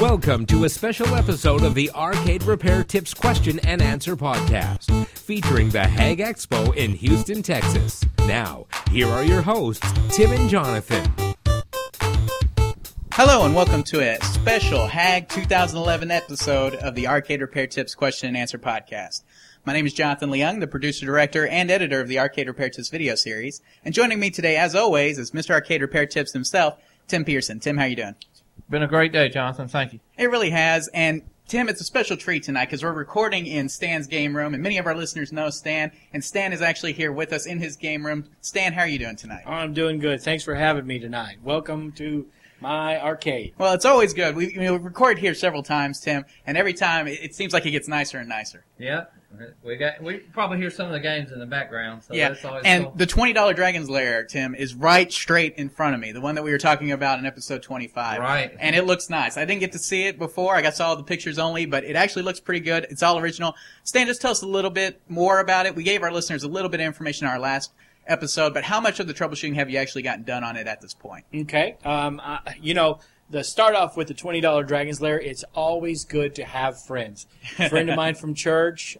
Welcome to a special episode of the Arcade Repair Tips Question and Answer Podcast, featuring the HAAG Expo in Houston, Texas. Now, here are your hosts, Tim and Jonathan. Hello and welcome to a special HAAG 2011 episode of the Arcade Repair Tips Question and Answer Podcast. My name is Jonathan Leung, the producer, director, and editor of the Arcade Repair Tips video series. And joining me today, as always, is Mr. Arcade Repair Tips himself, Tim Pearson. Tim, how you doing? Been a great day, Jonathan. Thank you. It really has. And Tim, it's a special treat tonight because we're recording in Stan's game room, and many of our listeners know Stan, and Stan is actually here with us in his game room. Stan, how are you doing tonight? I'm doing good. Thanks for having me tonight. Welcome to my arcade. Well, it's always good. We, you know, we've recorded here several times, Tim, and every time it, it seems like it gets nicer and nicer. Yeah, we got. We probably hear some of the games in the background. So yeah, that's always and cool. the twenty dollar Dragon's Lair, Tim, is right straight in front of me. The one that we were talking about in episode twenty five. Right. And it looks nice. I didn't get to see it before. I got saw the pictures only, but it actually looks pretty good. It's all original. Stan, just tell us a little bit more about it. We gave our listeners a little bit of information in our last episode, but how much of the troubleshooting have you actually gotten done on it at this point? Okay. Um, I, you know, the start off with the twenty dollar Dragon's Lair. It's always good to have friends. A friend of mine from church,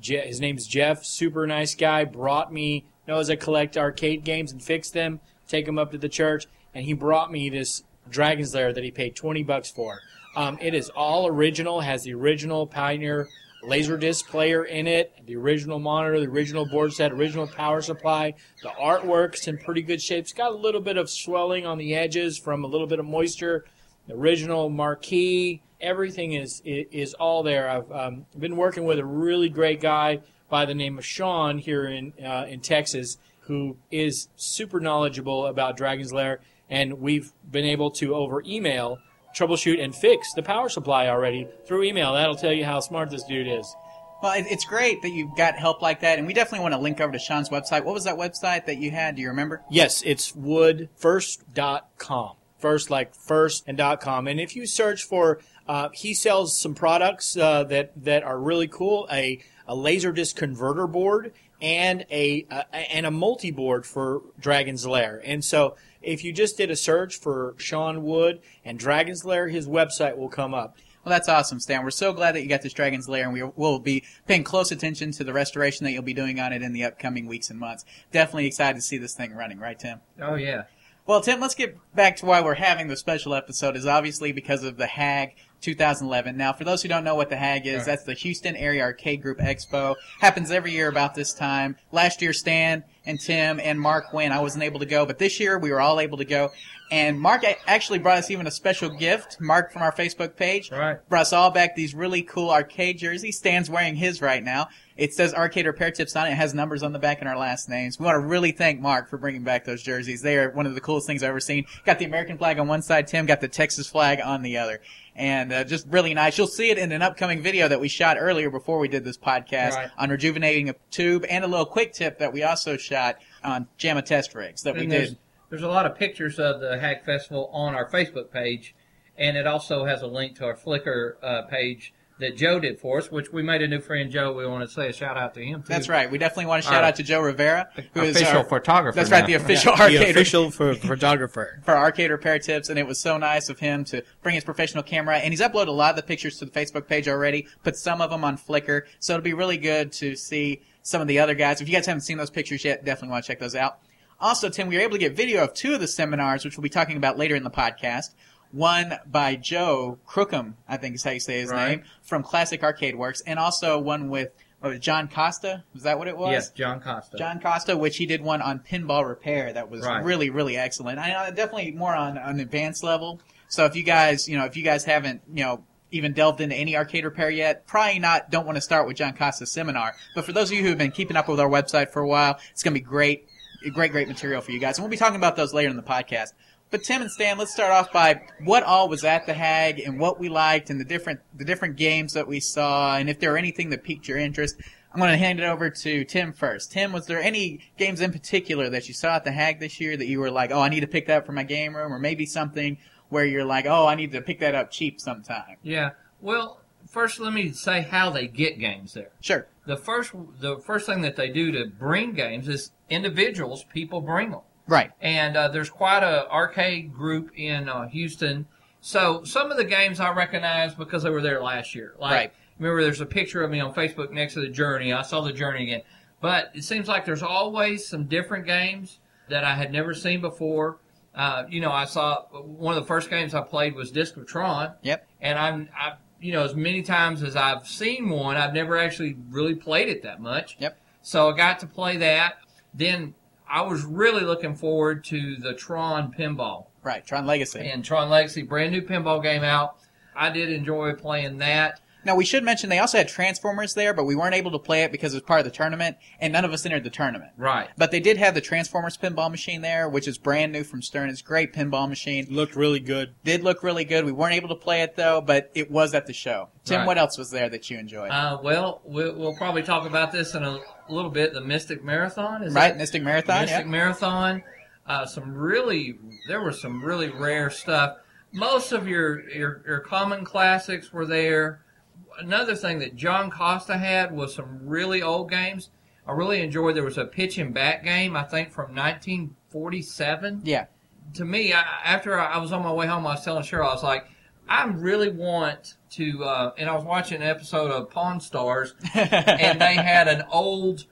Je- his name's Jeff. Super nice guy. Brought me knows I collect arcade games and fix them. Take them up to the church, and he brought me this Dragon's Lair that he paid twenty bucks for. Um, it is all original. Has the original Pioneer Laserdisc player in it, the original monitor, the original board set, original power supply. The artwork's in pretty good shape. It's got a little bit of swelling on the edges from a little bit of moisture. The original marquee, everything is is, is all there. I've um, been working with a really great guy by the name of Sean here in uh, in Texas, who is super knowledgeable about Dragon's Lair, and we've been able to over email troubleshoot and fix the power supply already through email. That'll tell you how smart this dude is. Well, it's great that you've got help like that, and we definitely want to link over to Sean's website. What was that website that you had? Do you remember? Yes, it's woodfirst.com. First, like first and dot com. And if you search for, uh, he sells some products uh, that that are really cool. A a laserdisc converter board and a uh, and a multi board for Dragon's Lair. And so, if you just did a search for Sean Wood and Dragon's Lair, his website will come up. Well, that's awesome, Stan. We're so glad that you got this Dragon's Lair, and we will be paying close attention to the restoration that you'll be doing on it in the upcoming weeks and months. Definitely excited to see this thing running, right, Tim? oh yeah. Well, Tim, let's get back to why we're having the special episode is obviously because of the HAAG 2011. Now, for those who don't know what the HAAG is, Right. that's the Houston Area Arcade Group Expo. Happens every year about this time. Last year, Stan and Tim and Mark went. I wasn't able to go, but this year we were all able to go. And Mark actually brought us even a special gift. Mark from our Facebook page Right. brought us all back these really cool arcade jerseys. Stan's wearing his right now. It says Arcade Repair Tips on it. It has numbers on the back and our last names. We want to really thank Mark for bringing back those jerseys. They are one of the coolest things I've ever seen. Got the American flag on one side, Tim got the Texas flag on the other. And uh, just really nice. You'll see it in an upcoming video that we shot earlier before we did this podcast Right. on rejuvenating a tube and a little quick tip that we also shot on JAMMA test rigs that we And there's, did. there's a lot of pictures of the HAAG Festival on our Facebook page, and it also has a link to our Flickr uh, page that Joe did for us, which we made a new friend, Joe. We want to say a shout out to him too. That's right. We definitely want to shout Our out to Joe Rivera, who is official our, photographer. That's right, the official The arcade official for photographer. for arcade repair tips, and it was so nice of him to bring his professional camera. And he's uploaded a lot of the pictures to the Facebook page already, put some of them on Flickr. So it'll be really good to see some of the other guys. If you guys haven't seen those pictures yet, definitely want to check those out. Also, Tim, we were able to get video of two of the seminars, which we'll be talking about later in the podcast. One by Joe Crookham, I think is how you say his Right. name, from Classic Arcade Works, and also one with what was it, John Costa. Was that what it was? Yes, John Costa. John Costa, which he did one on pinball repair that was Right. really, really excellent. I know definitely more on an advanced level. So if you guys, you know, if you guys haven't, you know, even delved into any arcade repair yet, probably not. Don't want to start with John Costa's seminar. But for those of you who have been keeping up with our website for a while, it's going to be great, great, great material for you guys. And we'll be talking about those later in the podcast. But Tim and Stan, let's start off by what all was at the HAAG and what we liked and the different the different games that we saw and if there were anything that piqued your interest. I'm going to hand it over to Tim first. Tim, was there any games in particular that you saw at the HAAG this year that you were like, oh, I need to pick that up for my game room, or maybe something where you're like, oh, I need to pick that up cheap sometime? Yeah. Well, first let me say how they get games there. Sure. The first the first thing that they do to bring games is individuals, people bring them. Right. And uh, there's quite a arcade group in uh, Houston, So some of the games I recognize because they were there last year. Like, Right. remember, there's a picture of me on Facebook next to the Journey. I saw the Journey again. But it seems like there's always some different games that I had never seen before. Uh, you know, I saw one of the first games I played was Disc of Tron, Yep. and I'm, I, you know, as many times as I've seen one, I've never actually really played it that much. Yep. So I got to play that. Then I was really looking forward to the Tron pinball Right. Tron Legacy. and Tron Legacy, brand new pinball game out. I did enjoy playing that. Now we should mention they also had Transformers there, but we weren't able to play it because it was part of the tournament, and none of us entered the tournament. Right. But they did have the Transformers pinball machine there, which is brand new from Stern. It's a great pinball machine. Looked really good. Did look really good. We weren't able to play it though, but it was at the show. Tim, Right. what else was there that you enjoyed? Uh, well, we'll, we'll probably talk about this in a little bit. The Mystic Marathon is right, it? Mystic Marathon. Mystic Yeah. Marathon. Uh, some really, there was some really rare stuff. Most of your, your your common classics were there. Another thing that John Costa had was some really old games. I really enjoyed. There was a pitch and bat game, I think, from 1947. Yeah. to me, I, after I was on my way home, I was telling Cheryl, I was like, I really want to, uh, and I was watching an episode of Pawn Stars, and they had an old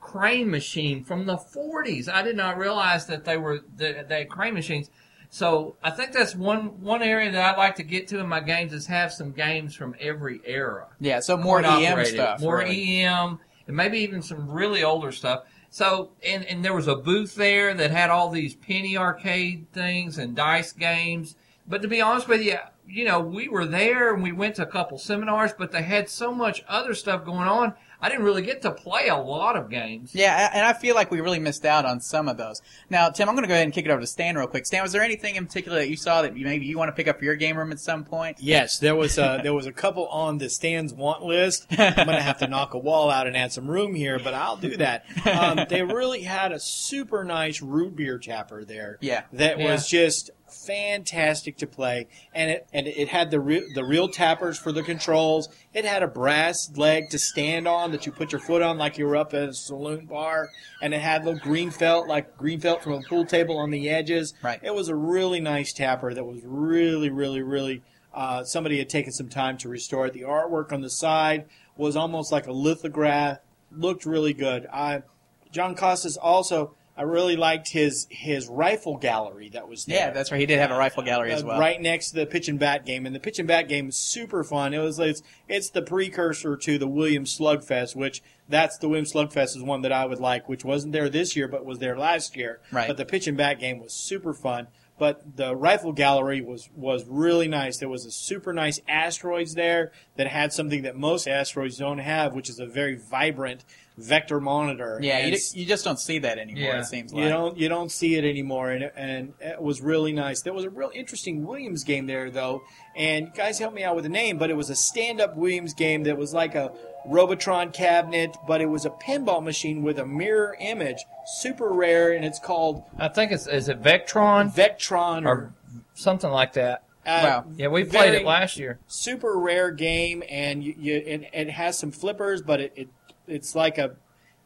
crane machine from the 40s. I did not realize that they were that they had crane machines. So I think that's one one area that I'd like to get to in my games is have some games from every era Yeah. So more EM operated, stuff. more really. EM, and maybe even some really older stuff. So, and and there was a booth there that had all these penny arcade things and dice games. But to be honest with you, you know, we were there and we went to a couple seminars, but they had so much other stuff going on. I didn't really get to play a lot of games. Yeah, and I feel like we really missed out on some of those. Now, Tim, I'm going to go ahead and kick it over to Stan real quick. Stan, was there anything in particular that you saw that maybe you want to pick up for your game room at some point? Yes, there was a there was a couple on the Stan's want list. I'm gonna have to knock a wall out and add some room here, but I'll do that. Um, they really had a super nice root beer tapper there. Yeah. that Yeah. was just fantastic to play, and it and it had the re- the real tappers for the controls. It had a brass leg to stand on that you put your foot on like you were up at a saloon bar, and it had little green felt like green felt from a pool table on the edges. Right. It was a really nice tapper that was really, really, really. Uh, somebody had taken some time to restore it. The artwork on the side was almost like a lithograph. Looked really good. I, John Costas also. I really liked his his rifle gallery that was there. Yeah, that's right. He did have a rifle gallery as Uh, well. Right next to the pitch and bat game, and the pitch and bat game is super fun. It was it's, it's the precursor to the Williams Slugfest, which that's the Williams Slugfest is one that I would like, which wasn't there this year, but was there last year. Right. But the pitch and bat game was super fun. But the rifle gallery was was really nice. There was a super nice asteroids there that had something that most asteroids don't have, which is a very vibrant vector monitor. Yeah, you, s- you just don't see that anymore. Yeah. It seems like you don't you don't see it anymore, and and it was really nice. There was a real interesting Williams game there though, and you guys help me out with the name, but it was a stand-up Williams game that was like a Robotron cabinet, but it was a pinball machine with a mirror image, super rare, and it's called I think it's is it Vectron Vectron or, or something like that. uh, Wow. Yeah, we played it last year. Super rare game, and you, you it, it has some flippers, but it, it it's like a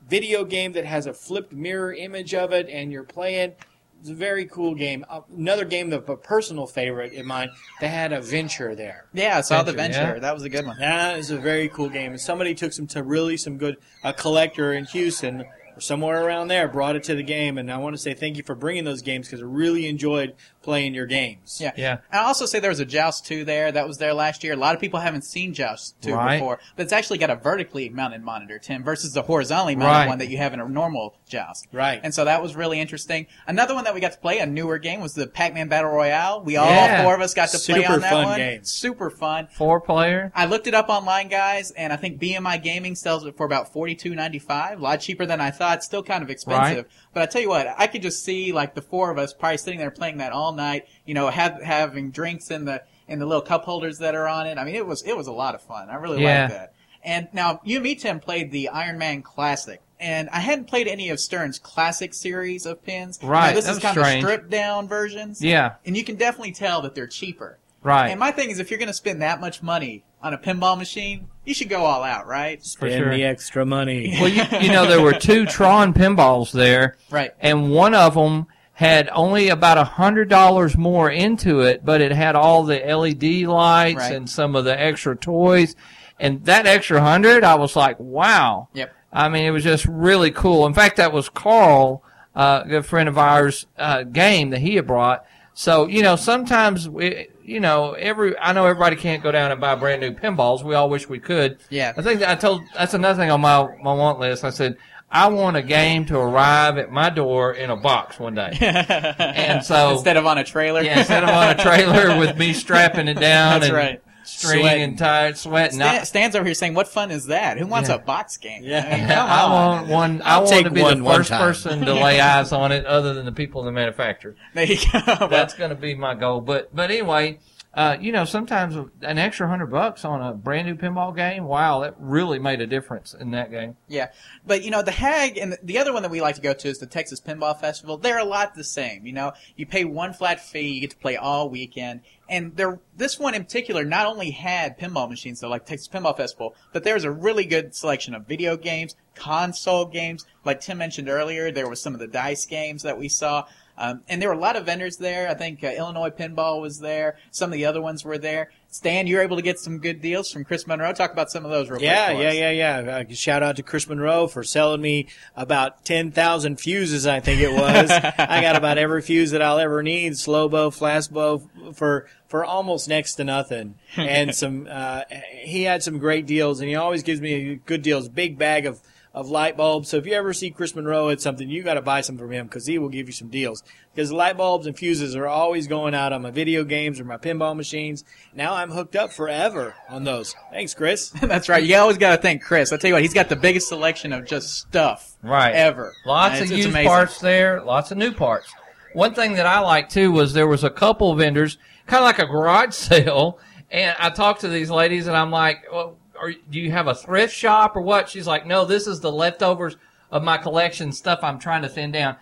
video game that has a flipped mirror image of it, and you're playing. It's a very cool game. Uh, another game of a personal favorite in mine. They had a venture there. Yeah, I saw the Venture, Venture. yeah. That was a good one. That is a very cool game. And somebody took some to really some good a collector in Houston or somewhere around there brought it to the game. And I want to say thank you for bringing those games because I really enjoyed playing your games. Yeah. Yeah. I also say there was a Joust 2 there. That was there last year. A lot of people haven't seen Joust 2 Right. before, but it's actually got a vertically mounted monitor, Tim, versus the horizontally mounted Right. one that you have in a normal Joust. Right. And so that was really interesting. Another one that we got to play, a newer game, was the Pac-Man Battle Royale. We all Yeah. four of us got to play on that fun one. game. Super fun. Four player. I looked it up online, guys, and I think BMI Gaming sells it for about forty two ninety five. A lot cheaper than I thought. It's still kind of expensive. But I tell you what, I could just see like the four of us probably sitting there playing that all night. You know, have, having drinks in the in the little cup holders that are on it. I mean, it was it was a lot of fun. I really Yeah. liked that. And now you and me, Tim, played the Iron Man Classic. And I hadn't played any of Stern's classic series of pins. Right, Now, this is kind strange. of stripped down versions. Yeah. And you can definitely tell that they're cheaper. Right. And my thing is, if you're going to spend that much money on a pinball machine, you should go all out, right? For sure. extra money. Well, you, you know, there were two Tron pinballs there, Right. and one of them had only about a hundred dollars more into it, but it had all the LED lights Right. and some of the extra toys. And that extra hundred, I was like, wow. Yep. I mean, it was just really cool. In fact, that was Carl, uh, a good friend of ours, uh, game that he had brought. So, you know, sometimes we, you know, every, I know everybody can't go down and buy brand new pinballs. We all wish we could. Yeah. I think I told, that's another thing on my, my want list. I said, I want a game to arrive at my door in a box one day. and so, Instead of on a trailer. yeah, instead of on a trailer with me strapping it down That's and right. String Sweating. and tired, sweating. Stan, I- Stan's over here saying, "What fun is that? Who wants Yeah. a box game? Yeah. I mean, I on. want one. I I'll want take to be one the one first person to lay eyes on it, other than the people in the manufacturer. There you go. That's going to be my goal. But but anyway, uh, you know, sometimes an extra hundred bucks on a brand new pinball game, wow, that really made a difference in that game. Yeah, but you know the HAAG and the, the other one that we like to go to is the Texas Pinball Festival. They're a lot the same. You know, you pay one flat fee, you get to play all weekend, and there this one in particular not only had pinball machines, though, like Texas Pinball Festival, but there was a really good selection of video games, console games. Like Tim mentioned earlier, there was some of the dice games that we saw. Um, and there were a lot of vendors there. I think uh, Illinois Pinball was there. Some of the other ones were there. Stan, you were able to get some good deals from Chris Monroe. Talk about some of those real Yeah, quick. for yeah, yeah, yeah. Uh, shout out to Chris Monroe for selling me about 10,000 fuses, I think it was. I got about every fuse that I'll ever need, slow blow, flash bow, for, for almost next to nothing. And some, uh, he had some great deals and he always gives me good deals, big bag of, of light bulbs. So if you ever see Chris Monroe at something, you got to buy some from him because he will give you some deals. Because light bulbs and fuses are always going out on my video games or my pinball machines. Now I'm hooked up forever on those. Thanks, Chris. That's right. You always got to thank Chris. I tell you what, he's got the biggest selection of just stuff Right. ever. Lots And of it's- it's used amazing. parts there, lots of new parts. One thing that I liked too was there was a couple vendors, kind of like a garage sale, and I talked to these ladies and I'm like, well, are, do you have a thrift shop or what? She's like, no, this is the leftovers of my collection stuff I'm trying to thin down.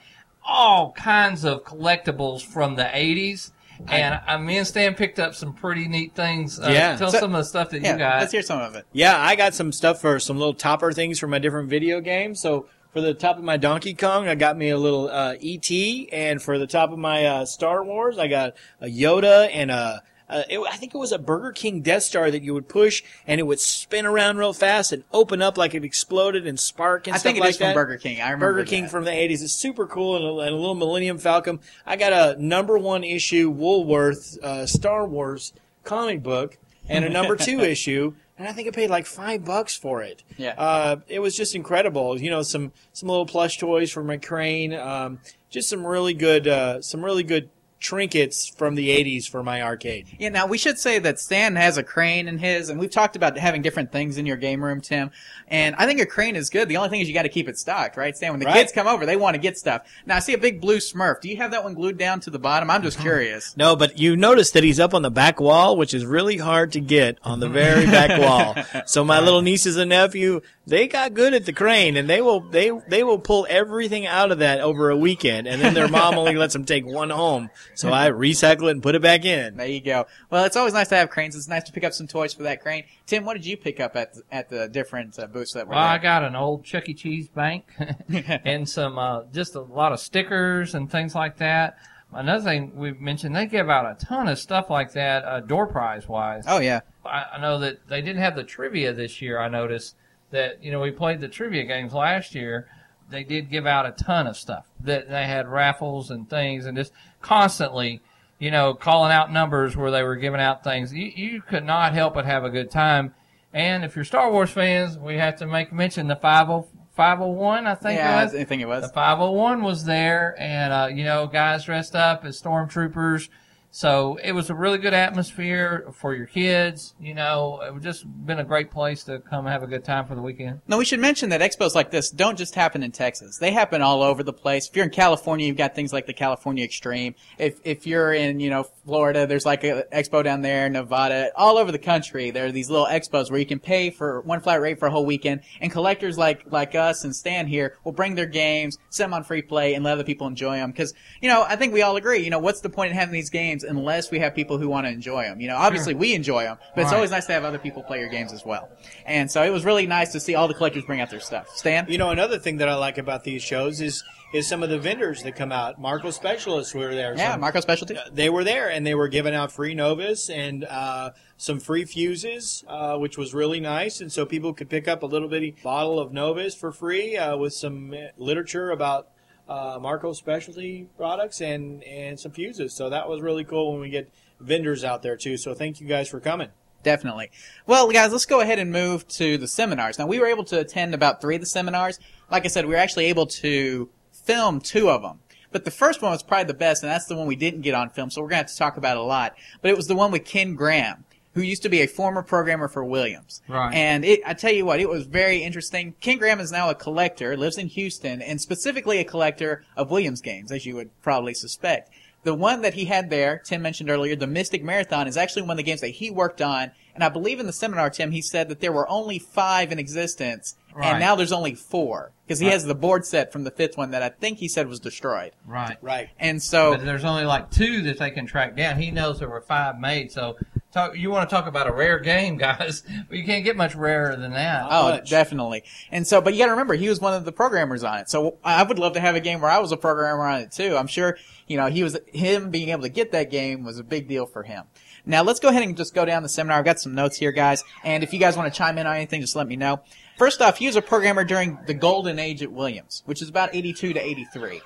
All kinds of collectibles from the 80s. And uh, me and Stan picked up some pretty neat things. Uh, Yeah. Tell So- some of the stuff that Yeah, you got. let's hear some of it. Yeah, I got some stuff for some little topper things for my different video games. So for the top of my Donkey Kong, I got me a little uh, ET, and for the top of my uh, Star Wars, I got a Yoda and a. Uh, it, I think it was a Burger King Death Star that you would push and it would spin around real fast and open up like it exploded and spark and I stuff think it like is from. Burger King. I remember Burger King from the 80s is super cool and a, and a little Millennium Falcon. I got a number one issue Woolworth uh, Star Wars comic book and a number two issue, and I think I paid like five bucks for it. Yeah. Uh, it was just incredible. You know, some some little plush toys for my crane, um, just some really good uh, some really good trinkets from the 80s for my arcade. Yeah, now we should say that Stan has a crane in his, and we've talked about having different things in your game room, Tim. And I think a crane is good. The only thing is you got to keep it stocked, right, Stan? When the Right. kids come over, they want to get stuff. Now I see a big blue Smurf. Do you have that one glued down to the bottom? I'm just curious. No, but you notice that he's up on the back wall, which is really hard to get on the very back wall. So my little nieces and nephew, they got good at the crane, and they will they they will pull everything out of that over a weekend, and then their mom only lets them take one home. So I recycle it and put it back in. There you go. Well, it's always nice to have cranes. It's nice to pick up some toys for that crane. Tim, what did you pick up at the, at the different uh, booths that were Well, I got an old Chuck E. Cheese bank and some uh, just a lot of stickers and things like that. Another thing we mentioned, they give out a ton of stuff like that, uh, door prize wise. oh yeah. I, I know that they didn't have the trivia this year. I noticed that you know we played the trivia games last year. They did give out a ton of stuff. That they had raffles and things, and just constantly, you know, calling out numbers where they were giving out things. You, you could not help but have a good time. And if you're Star Wars fans, we have to make mention the 50, 501, I think Yeah, it was. I think it was. The 501 was there, and uh, you know, guys dressed up as stormtroopers. So it was a really good atmosphere for your kids. You know, it was just been a great place to come have a good time for the weekend. Now we should mention that expos like this don't just happen in Texas. They happen all over the place. If you're in California, you've got things like the California Extreme. If if you're in, you know, Florida, there's like an expo down there, Nevada, all over the country. There are these little expos where you can pay for one flat rate for a whole weekend, and collectors like like us and Stan here will bring their games, set them on free play, and let other people enjoy them. Because you know, I think we all agree. You know, what's the point in having these games unless we have people who want to enjoy them. You know, obviously we enjoy them, but it's Right. always nice to have other people play your games as well. And so it was really nice to see all the collectors bring out their stuff. Stan? You know, another thing that I like about these shows is is some of the vendors that come out. Marco Specialists were there. Yeah, Some- Marco Specialty. they were there and they were giving out free Novus and uh, some free fuses, uh, which was really nice. And so people could pick up a little bitty bottle of Novus for free uh, with some uh, literature about uh, Marco specialty products and, and some fuses. So that was really cool when we get vendors out there too. So thank you guys for coming. Definitely. Well, guys, let's go ahead and move to the seminars. Now, we were able to attend about three of the seminars. Like I said, we were actually able to film two of them. But the first one was probably the best, and that's the one we didn't get on film, so we're going to have to talk about a lot. But it was the one with Ken Graham, who used to be a former programmer for Williams. Right. And it, I tell you what, it was very interesting. Ken Graham is now a collector, lives in Houston, and specifically a collector of Williams games, as you would probably suspect. The one that he had there, Tim mentioned earlier, the Mystic Marathon, is actually one of the games that he worked on. And I believe in the seminar, Tim, he said that there were only five in existence, Right. and now there's only four. Because he Right. has the board set from the fifth one that I think he said was destroyed. Right. Right. And so, But there's only like two that they can track down. He knows there were five made. So talk, you want to talk about a rare game, guys? Well, you can't get much rarer than that. Oh, much. definitely. And so, but you got to remember, he was one of the programmers on it. So I would love to have a game where I was a programmer on it too. I'm sure, you know, he was him being able to get that game was a big deal for him. Now let's go ahead and just go down the seminar. I've got some notes here, guys. And if you guys want to chime in on anything, just let me know. First off, he was a programmer during the golden age at Williams, which is about 82 to 83.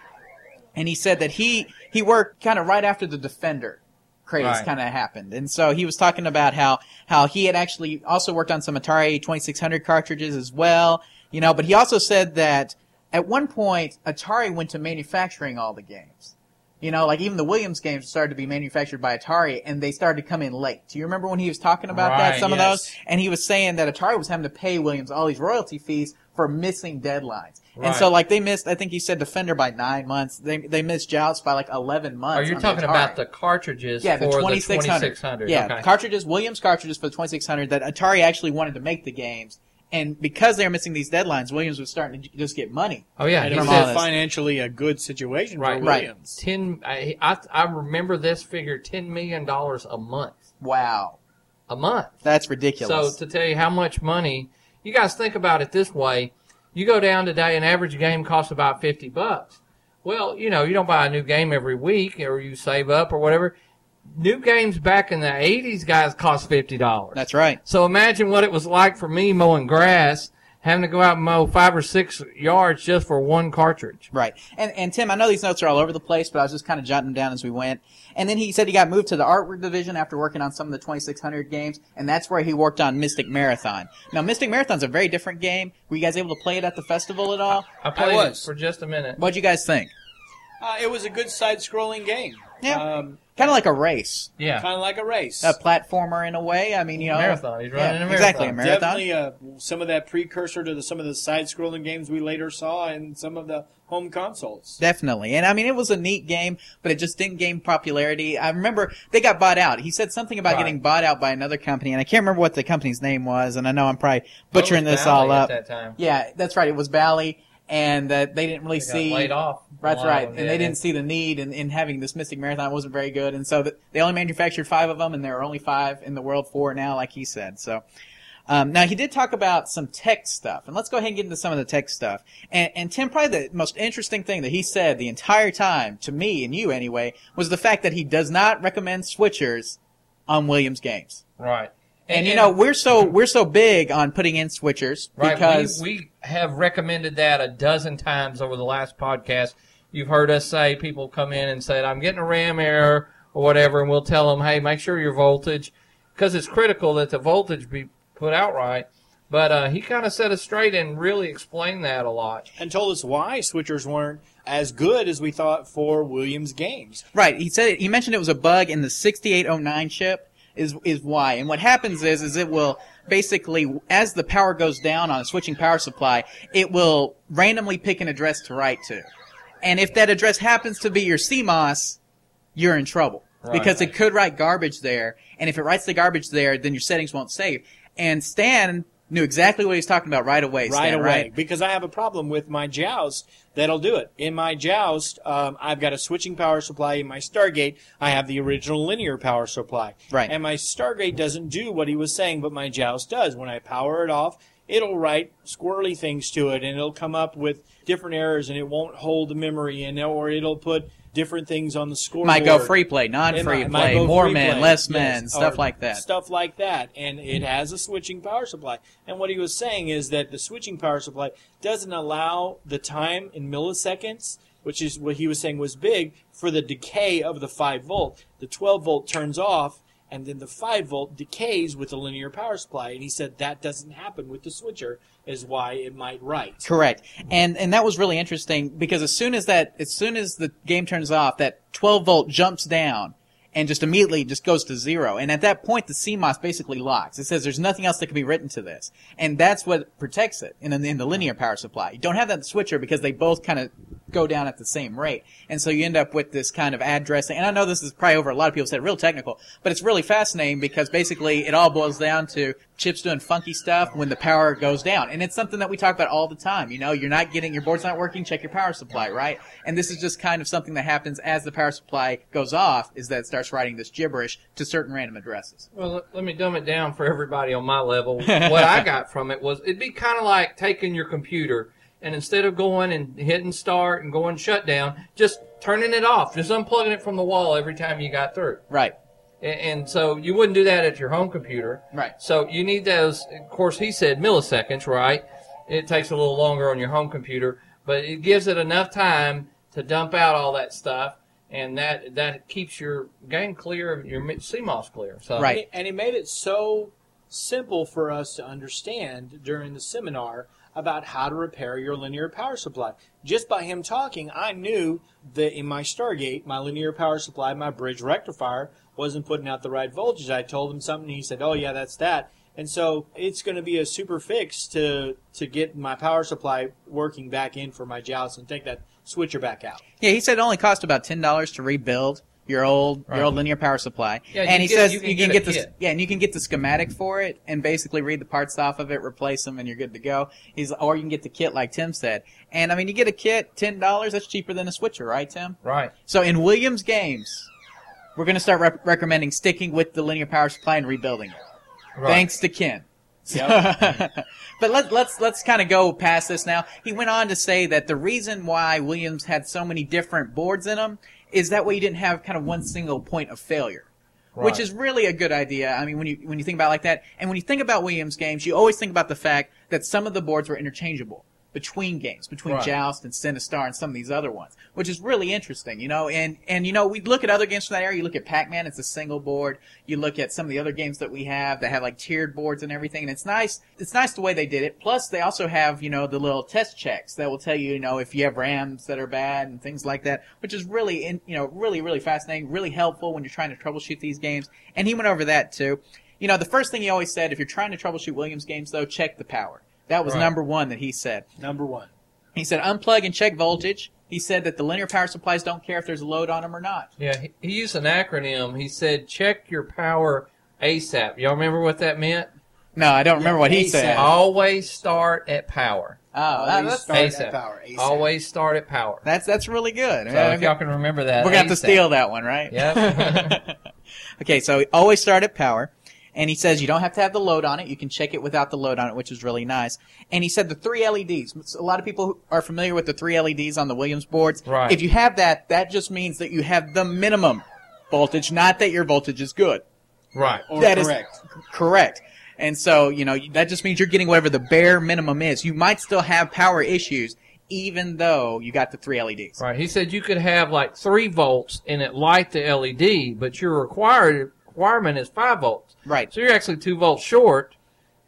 And he said that he, he worked kind of right after the Defender craze Right. kind of happened. And so he was talking about how, how he had actually also worked on some Atari 2600 cartridges as well, you know, but he also said that at one point Atari went to manufacturing all the games. You know, like even the Williams games started to be manufactured by Atari and they started to come in late. Do you remember when he was talking about that, Right, some of those? And he was saying that Atari was having to pay Williams all these royalty fees for missing deadlines. And so like they missed, I think he said Defender by nine months. They, they missed Joust by like 11 months. Are you Oh, talking Atari. about the cartridges Yeah, the for 2600. the 2600? Yeah, okay. cartridges, Williams cartridges for the 2600 that Atari actually wanted to make the games. And because they were missing these deadlines, Williams was starting to just get money. oh yeah, And he it was From said financially a good situation Right. for Right. Williams. ten. I, I I remember this figure: ten million dollars a month. Wow. A month. That's ridiculous. So to tell you how much money, you guys think about it this way: you go down today, an average game costs about fifty bucks. Well, you know, you don't buy a new game every week, or you save up or whatever. New games back in the '80s, guys, cost fifty dollars. That's right. So imagine what it was like for me mowing grass, having to go out and mow five or six yards just for one cartridge. Right. And and Tim, I know these notes are all over the place, but I was just kind of jotting them down as we went. And then he said he got moved to the artwork division after working on some of the 2600 games, and that's where he worked on Mystic Marathon. Now, Mystic Marathon's a very different game. Were you guys able to play it at the festival at all? I played was. it for just a minute. What'd you guys think? Uh, it was a good side-scrolling game. Yeah. Um, Kind of like a race, Yeah. kind of like a race. a platformer in a way. I mean, you know, Marathon. He's running yeah, a marathon. exactly a marathon. Definitely uh, some of that precursor to the, some of the side-scrolling games we later saw in some of the home consoles. Definitely. And I mean, it was a neat game, but it just didn't gain popularity. I remember they got bought out. He said something about Right. getting bought out by another company, and I can't remember what the company's name was, and I know I'm probably butchering Well, it was this all up. At that time. Yeah, that's right. It was Bally, and that they didn't really They see. laid off. That's right, and they did. didn't see the need in, in having this Mystic Marathon. Wasn't very good, and so th they only manufactured five of them, and there are only five in the world, four now, like he said. So. Um, now he did talk about some tech stuff, and let's go ahead and get into some of the tech stuff. And, and Tim, probably the most interesting thing that he said the entire time to me and you anyway was the fact that he does not recommend switchers on Williams games. Right. And, you know we're so we're so big on putting in switchers Right, because we, we have recommended that a dozen times over the last podcast. You've heard us say people come in and said "I'm getting a RAM error or whatever," and we'll tell them, "Hey, make sure your voltage, because it's critical that the voltage be put out right." But uh, he kind of set us straight and really explained that a lot. And told us why switchers weren't as good as we thought for Williams games. Right. He said he mentioned it was a bug in the 6809 chip is is why. And what happens is is it will basically as the power goes down on a switching power supply, it will randomly pick an address to write to. And if that address happens to be your CMOS, you're in trouble Right. because it could write garbage there. And if it writes the garbage there, then your settings won't save. And Stan knew exactly what he was talking about right away. right Stan, away right? because I have a problem with my joust that'll do it. In my joust, um, I've got a switching power supply. In my Stargate, I have the original linear power supply. Right. And my Stargate doesn't do what he was saying, but my joust does. When I power it off, it'll write squirrely things to it, and it'll come up with different errors, and it won't hold the memory, and or it'll put different things on the scoreboard. Might go free play, non-free might- play, more free men, play. less Yes, men, stuff like that. Stuff like that. And it has a switching power supply. And what he was saying is that the switching power supply doesn't allow the time in milliseconds, which is what he was saying was big, for the decay of the 5 volt. The 12 volt turns off, and then the 5 volt decays with the linear power supply. And he said that doesn't happen with the switcher, is why it might write. Correct. And and that was really interesting because as soon as that as soon as the game turns off, that 12 volt jumps down and just immediately just goes to zero. And at that point, the CMOS basically locks. It says there's nothing else that can be written to this, and that's what protects it in, in the linear power supply. You don't have that switcher because they both kind of go down at the same rate, and so you end up with this kind of addressing. And I know this is probably over a lot of people said real technical, but it's really fascinating because basically it all boils down to chips doing funky stuff when the power goes down, and it's something that we talk about all the time. You know, you're not getting your board's not working, check your power supply, right? And this is just kind of something that happens as the power supply goes off, is that it starts writing this gibberish to certain random addresses. Well, let, let me dumb it down for everybody on my level. what I got from it was it'd be kind of like taking your computer and instead of going and hitting start and going shutdown, just turning it off, just unplugging it from the wall every time you got through. Right. And, and so you wouldn't do that at your home computer. Right. So you need those, of course, he said milliseconds, right? It takes a little longer on your home computer, but it gives it enough time to dump out all that stuff. And that, that keeps your game clear, your CMOS clear. So Right. And he made it so simple for us to understand during the seminar about how to repair your linear power supply. Just by him talking, I knew that in my Stargate, my linear power supply, my bridge rectifier, wasn't putting out the right voltage. I told him something, and he said, "Oh yeah, that's that." And so it's going to be a super fix to to get my power supply working back in for my joust and take that switcher back out. Yeah, he said it only cost about ten dollars to rebuild your old Right. your old linear power supply. Yeah, and he get- says you you can can, get get, the yeah, and you can get the schematic for it and basically read the parts off of it, replace them, and you're good to go. He's or you can get the kit like Tim said. And I mean, you get a kit ten dollars. That's cheaper than a switcher, right, Tim? Right. So in Williams games, we're going to start rep- recommending sticking with the linear power supply and rebuilding it. Right. Thanks to Ken. but let, let's let's kind of go past this now. He went on to say that the reason why Williams had so many different boards in them is that way you didn't have kind of one single point of failure, which is really a good idea. I mean, when you when you think about it like that, and when you think about Williams games, you always think about the fact that some of the boards were interchangeable between games, between Right. Joust and Sinistar and some of these other ones, which is really interesting, you know. And and you know, we look at other games from that area. You look at Pac-Man; it's a single board. You look at some of the other games that we have that have like tiered boards and everything, and it's nice. It's nice the way they did it. Plus, they also have you know the little test checks that will tell you you know if you have RAMs that are bad and things like that, which is really in, you know really really fascinating, really helpful when you're trying to troubleshoot these games. And he went over that too. You know, the first thing he always said, if you're trying to troubleshoot Williams games, though, check the power. That was Right. number one that he said. Number one. He said unplug and check voltage. He said that the linear power supplies don't care if there's a load on them or not. Yeah, he, he used an acronym. He said, check your power ASAP. Y'all remember what that meant? No, I don't remember what he ASAP. said. Always start at power. Oh, Always that's, start ASAP. at power. ASAP. Always start at power. that's that's really good. So Yeah, if y'all can remember that, We're gonna have to steal that one, right? Yep. okay, so always start at power. And he says you don't have to have the load on it. You can check it without the load on it, which is really nice. And he said the three LEDs. A lot of people are familiar with the three LEDs on the Williams boards. Right. If you have that, that just means that you have the minimum voltage, not that your voltage is good. right. Or That is- correct. Correct. And so, you know, that just means you're getting whatever the bare minimum is. You might still have power issues, even though you got the three LEDs. Right. He said you could have like three volts and it light the LED, but you're required requirement is five volts. Right. So you're actually two volts short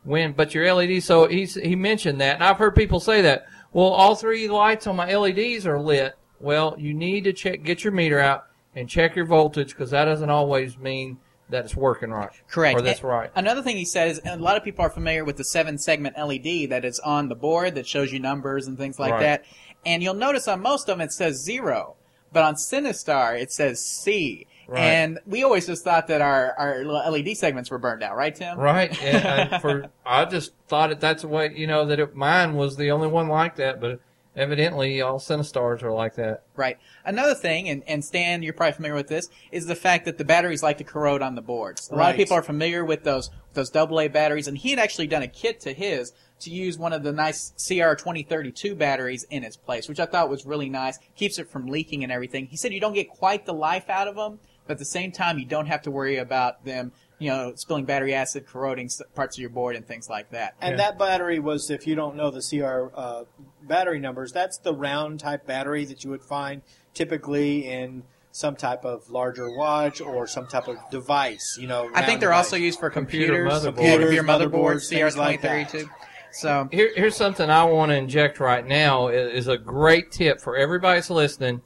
when, but your LED. So he he mentioned that, and I've heard people say that. Well, all three lights on my LEDs are lit. Well, you need to check, get your meter out and check your voltage because that doesn't always mean that it's working right. Correct. Or that's And right. Another thing he said is a lot of people are familiar with the seven segment LED that is on the board that shows you numbers and things like Right. that. And you'll notice on most of them it says zero, but on Sinistar it says C. Right. And we always just thought that our, our little LED segments were burned out, right, Tim? Right. And, and for I just thought that that's the way you know that it, mine was the only one like that, but evidently all Sinistars are like that. Right. Another thing, and, and Stan, you're probably familiar with this, is the fact that the batteries like to corrode on the boards. A lot of people are familiar with those those AA batteries, and he had actually done a kit to his to use one of the nice CR 2032 batteries in its place, which I thought was really nice. Keeps it from leaking and everything. He said you don't get quite the life out of them, but at the same time you don't have to worry about them, you know, spilling battery acid, corroding parts of your board and things like that. And Yeah. that battery was, if you don't know the CR uh, battery numbers, that's the round type battery that you would find typically in some type of larger watch or some type of device. You know, I think they're also used for Computer computers, motherboards. computer motherboards, Motherboards, CR things like 2032. So Here, here's something I want to inject right now is, is a great tip for everybody that's listening.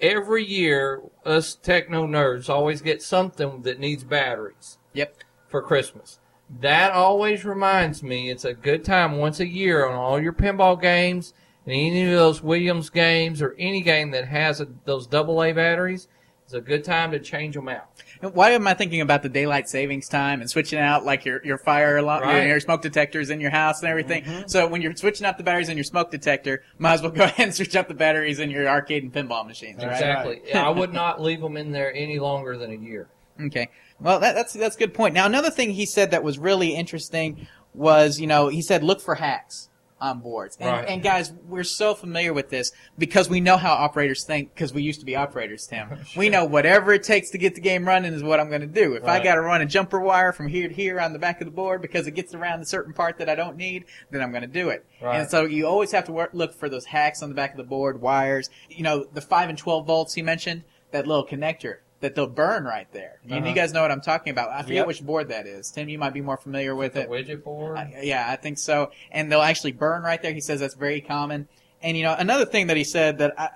Every year, us techno nerds always get something that needs batteries Yep. for Christmas. That always reminds me it's a good time once a year on all your pinball games and any of those Williams games or any game that has a, those AA batteries. It's a good time to change them out. And Why am I thinking about the daylight savings time and switching out like your, your fire alarm, your, Right. your smoke detectors in your house and everything? Mm-hmm. So when you're switching out the batteries in your smoke detector, might as well go ahead and switch out the batteries in your arcade and pinball machines, right? Exactly. I would not leave them in there any longer than a year. Okay. Well, that, that's that's a good point. Now, another thing he said that was really interesting was, you know, he said look for hacks on boards. And, Right. and guys, we're so familiar with this because we know how operators think because we used to be operators, Tim. We know whatever it takes to get the game running is what I'm going to do. If I got to run a jumper wire from here to here on the back of the board because it gets around a certain part that I don't need, then I'm going to do it. Right. And so you always have to work, look for those hacks on the back of the board, wires. You know, the 5 and 12 volts he mentioned, that little connector that they'll burn right there. You, Uh-huh. you guys know what I'm talking about. I forget Yep. which board that is. Tim, you might be more familiar with The it. widget board. I- yeah, I think so. And they'll actually burn right there. He says that's very common. And you know, another thing that he said that, I,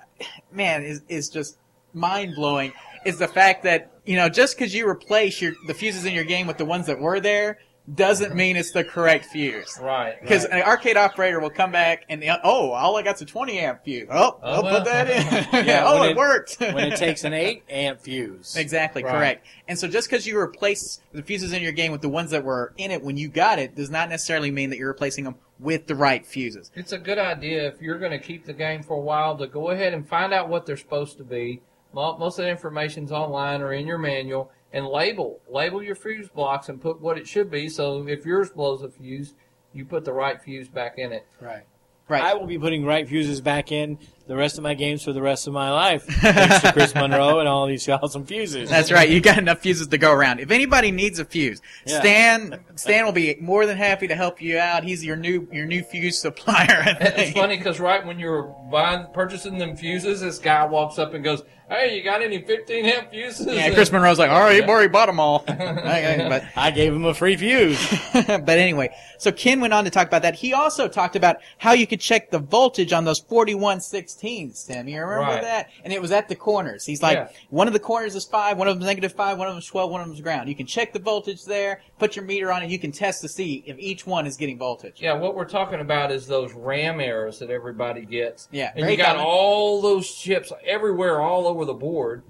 man, is is just mind blowing is the fact that you know just because you replace your the fuses in your game with the ones that were there doesn't mean it's the correct fuse. Right. Because right. an arcade operator will come back and oh, all I got's a 20 amp fuse. Oh, Oh, I'll well. put that in. Yeah, oh, it, it- worked. when it takes an eight amp fuse. Exactly, Right. correct. And so just because you replace the fuses in your game with the ones that were in it when you got it does not necessarily mean that you're replacing them with the right fuses. It's a good idea if you're going to keep the game for a while to go ahead and find out what they're supposed to be. Most of the information's online or in your manual, and label label your fuse blocks and put what it should be. So if yours blows a fuse, you put the right fuse back in it. Right. Right. I will be putting right fuses back in the rest of my games for the rest of my life, thanks to Chris Monroe and all these awesome fuses. That's right. You got enough fuses to go around. If anybody needs a fuse, Yeah. Stan Stan will be more than happy to help you out. He's your new your new fuse supplier. It's funny because right when you're buying purchasing them fuses, this guy walks up and goes, "Hey, you got any 15 amp fuses?" Yeah, Chris Monroe's like, all right, you've Yeah. already bought them all. But I gave him a free fuse. but anyway, so Ken went on to talk about that. He also talked about how you could check the voltage on those 4116s, Tim. You remember Right. that? And it was at the corners. He's like, Yeah. one of the corners is 5, one of them's negative 5, one of them's 12, one of them's ground. You can check the voltage there, put your meter on it, you can test to see if each one is getting voltage. Yeah, what we're talking about is those RAM errors that everybody gets. Yeah, and you got common. all those chips everywhere, all over the board.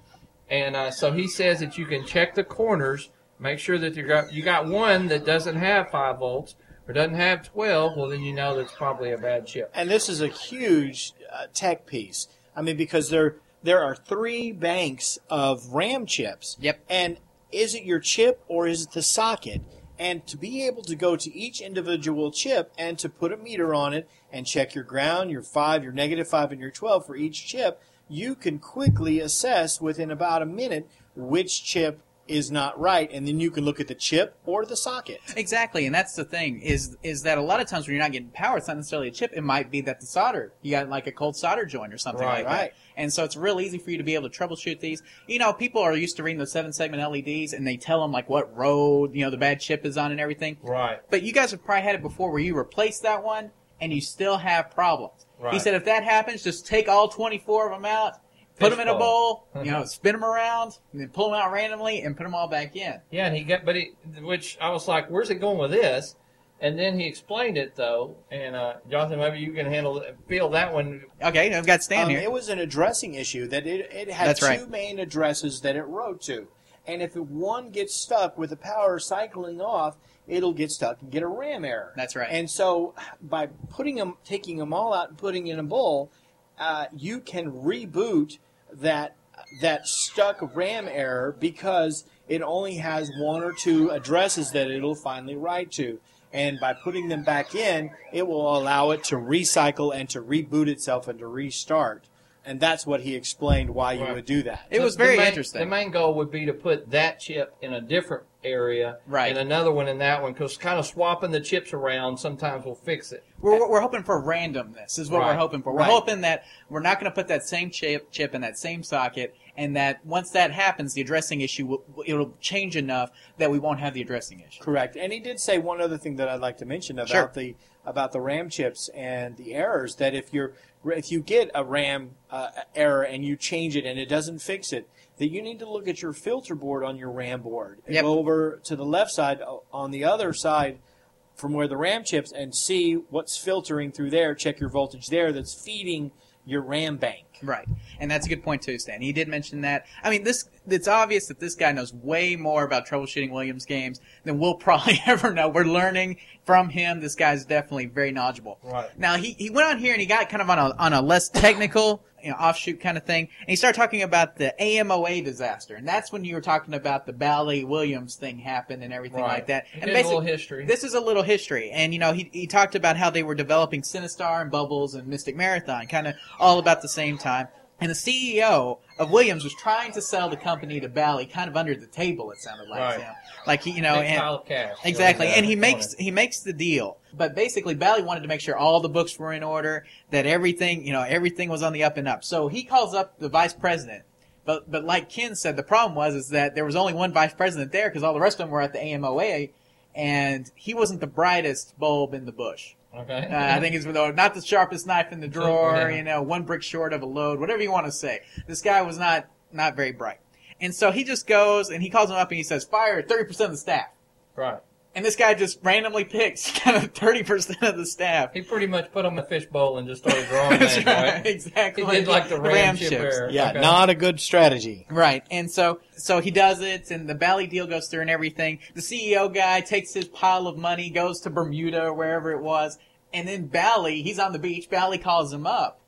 And uh, so he says that you can check the corners, make sure that you got you got one that doesn't have five volts or doesn't have twelve. Well, then you know that's probably a bad chip. and this is a huge uh, tech piece. I mean, because there there are three banks of RAM chips. Yep. And is it your chip or is it the socket? And to be able to go to each individual chip and to put a meter on it and check your ground, your five, your negative five, and your twelve for each chip, you can quickly assess within about a minute which chip is not right, and then you can look at the chip or the socket. Exactly, and that's the thing is is that a lot of times when you're not getting power, it's not necessarily a chip. It might be that the solder you got like a cold solder joint or something Right. like that. Right. And so it's real easy for you to be able to troubleshoot these. You know, people are used to reading those seven segment LEDs, and they tell them like what road you know the bad chip is on and everything. Right. But you guys have probably had it before where you replace that one and you still have problems. He said if that happens, just take all 24 of them out, put them in a bowl, you know, spin them around, and then pull them out randomly and put them all back in. Yeah, and he got, but he, which I was like, where's he going with this? And then he explained it though, and uh, Jonathan, maybe you can handle feel that one. Okay, I've got Stan Um, here. it was an addressing issue that it, it had That's two right. main addresses that it wrote to. And if one gets stuck with the power cycling off, it'll get stuck and get a RAM error. That's right. And so by putting them, taking them all out and putting in a bowl, uh, you can reboot that that stuck RAM error because it only has one or two addresses that it'll finally write to. And by putting them back in, it will allow it to recycle and to reboot itself and to restart. And that's what he explained why you Right. would do that. It was The very main- interesting. The main goal would be to put that chip in a different area, Right. and another one in that one, because kind of swapping the chips around sometimes will fix it. We're, we're hoping for randomness is what we're hoping for. We're Right. hoping that we're not going to put that same chip chip in that same socket, and that once that happens, the addressing issue will, it'll change enough that we won't have the addressing issue. Correct. And he did say one other thing that I'd like to mention about Sure. the about the RAM chips and the errors. That if you're if you get a RAM uh, error and you change it and it doesn't fix it, that you need to look at your filter board on your RAM board. and Yep. Go over to the left side uh, on the other side from where the RAM chips and see what's filtering through there. Check your voltage there. That's feeding your RAM bank. Right, and that's a good point too, Stan. He did mention that. I mean, this it's obvious that this guy knows way more about troubleshooting Williams games than we'll probably ever know. We're learning from him. This guy's definitely very knowledgeable. Right. Now he, he went on here and he got kind of on a on a less technical, you know, offshoot kind of thing, and he started talking about the AMOA disaster, and that's when you were talking about the Bally Williams thing happened and everything Right. like that. He and did a little history. This is a little history, and you know he he talked about how they were developing Sinistar and Bubbles and Mystic Marathon, kind of all about the same time. And the CEO of Williams was trying to sell the company to Bally, kind of under the table. It sounded like Right. him, like he, you know, and cash. Exactly, and he makes he makes the deal. But basically, Bally wanted to make sure all the books were in order, that everything you know everything was on the up and up. So he calls up the vice president. But but like Ken said, the problem was is that there was only one vice president there because all the rest of them were at the AMOA, and he wasn't the brightest bulb in the bush. Okay. Uh, I think it's not the sharpest knife in the drawer. Yeah. You know, one brick short of a load, whatever you want to say. This guy was not not very bright, and so he just goes and he calls him up and he says, "Fire thirty percent of the staff." right. And this guy just randomly picks kind of thirty percent of the staff. He pretty much put them in a fishbowl and just started drawing That's names, right, right? exactly. He did like the ram, chip chips. error. Yeah, Okay. not a good strategy. Right, and so so he does it, and the Bally deal goes through and everything. The CEO guy takes his pile of money, goes to Bermuda or wherever it was, and then Bally, he's on the beach. Bally calls him up,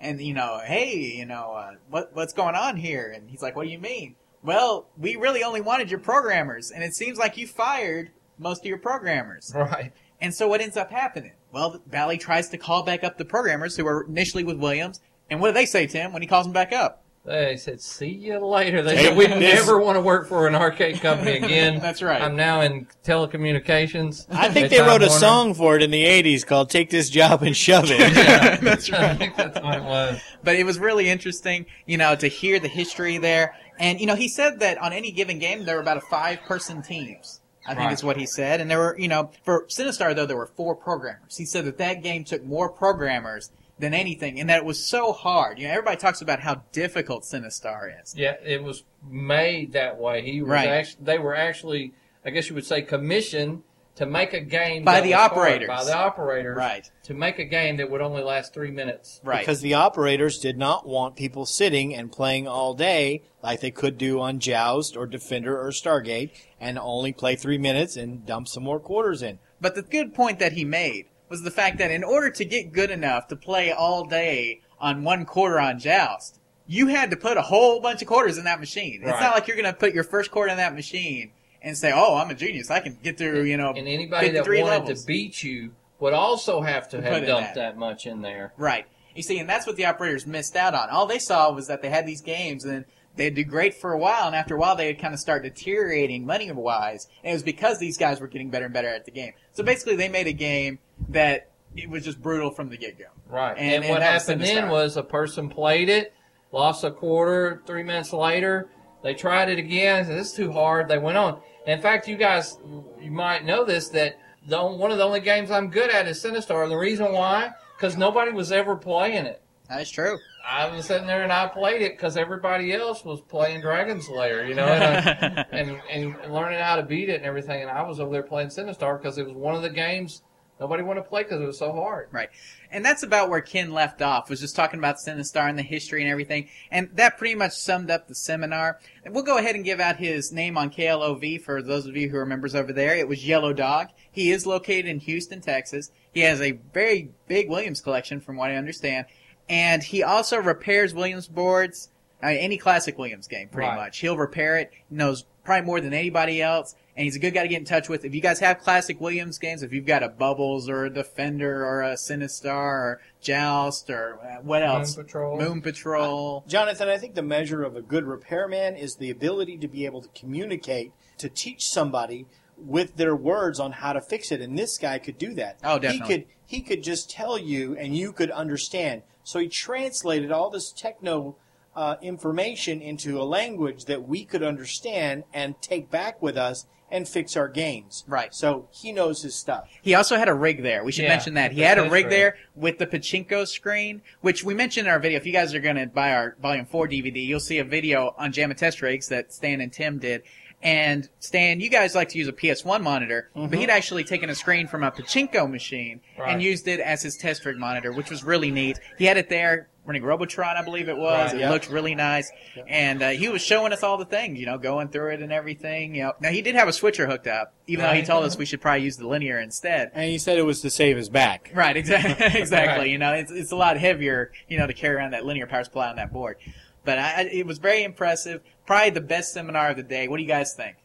and you know, hey, you know, uh, what what's going on here? And he's like, what do you mean? Well, we really only wanted your programmers, and it seems like you fired most of your programmers. Right. And so what ends up happening? Well, Bally tries to call back up the programmers who were initially with Williams, and what do they say to him when he calls them back up? They said, "See you later." They said, "We never want to work for an arcade company again." That's right. I'm now in telecommunications. I think they Time wrote a Warner. song for it in the 80s called Take This Job and Shove It. Yeah, That's I think that's what it was. but it was really interesting, you know, to hear the history there. And you know, he said that on any given game there were about a five-person teams. I think Right. is what he said. And there were, you know, for Sinistar though there were four programmers. He said that that game took more programmers than anything, and that it was so hard. You know, everybody talks about how difficult Sinistar is. Yeah, it was made that way. He was Right. actually, they were actually, I guess you would say, commissioned to make a game By the was hard, operators. by the operators, Right. To make a game that would only last three minutes. Right. Because the operators did not want people sitting and playing all day like they could do on Joust or Defender or Stargate and only play three minutes and dump some more quarters in. But the good point that he made was the fact that in order to get good enough to play all day on one quarter on Joust, you had to put a whole bunch of quarters in that machine. It's not like you're going to put your first quarter in that machine and say, "Oh, I'm a genius. I can get through, you know, And anybody that 53 wanted levels." to beat you would also have to have dumped that. that much in there. Right. You see, and that's what the operators missed out on. All they saw was that they had these games and they'd do great for a while, and after a while they'd kind of start deteriorating money wise. And it was because these guys were getting better and better at the game. So mm-hmm. basically, they made a game that it was just brutal from the get go. Right. And- And, and what happened then was a person played it, lost a quarter, three minutes later, they tried it again. This is too hard. They went on. In fact, you guys, you might know this that the, one of the only games I'm good at is Sinistar. And the reason why, because nobody was ever playing it. That is true. I was sitting there and I played it because everybody else was playing Dragon's Lair, you know, and, I, uh, and and learning how to beat it and everything. And I was over there playing Sinistar because it was one of the games nobody wanted to play because it was so hard. Right. And that's about where Ken left off, was just talking about Sinistar and the history and everything. And that pretty much summed up the seminar. And we'll go ahead and give out his name on KLOV for those of you who are members over there. It was Yellow Dog. He is located in Houston, Texas. He has a very big Williams collection, from what I understand. And he also repairs Williams boards, uh, any classic Williams game, pretty Right. much. He'll repair it, He knows probably more than anybody else, and he's a good guy to get in touch with. If you guys have classic Williams games, if you've got a Bubbles or a Defender or a Sinistar or Joust or uh, what else? Moon Patrol. Moon Patrol. Jonathan, I think the measure of a good repairman is the ability to be able to communicate, to teach somebody with their words on how to fix it. And this guy could do that. Oh, definitely. He could he could just tell you and you could understand. So he translated all this techno uh, information into a language that we could understand and take back with us and fix our games. Right. So he knows his stuff. He also had a rig there. We should Yeah, mention that. He had a rig rig. there with the pachinko screen, which we mentioned in our video. If you guys are going to buy our Volume 4 DVD, you'll see a video on JAMMA test rigs that Stan and Tim did. And Stan, you guys like to use a PS1 monitor, but he'd actually taken a screen from a pachinko machine Right. and used it as his test rig monitor, which was really neat. He had it there running Robotron, I believe it was. Right, it yeah. looked really nice. And uh, he was showing us all the things, you know, going through it and everything. You know, now he did have a switcher hooked up, even though he told us we should probably use the linear instead. And he said it was to save his back. Right, exactly. exactly. Right. You know, it's it's a lot heavier, you know, to carry around that linear power supply on that board. But I, I- it was very impressive. Probably the best seminar of the day. What do you guys think?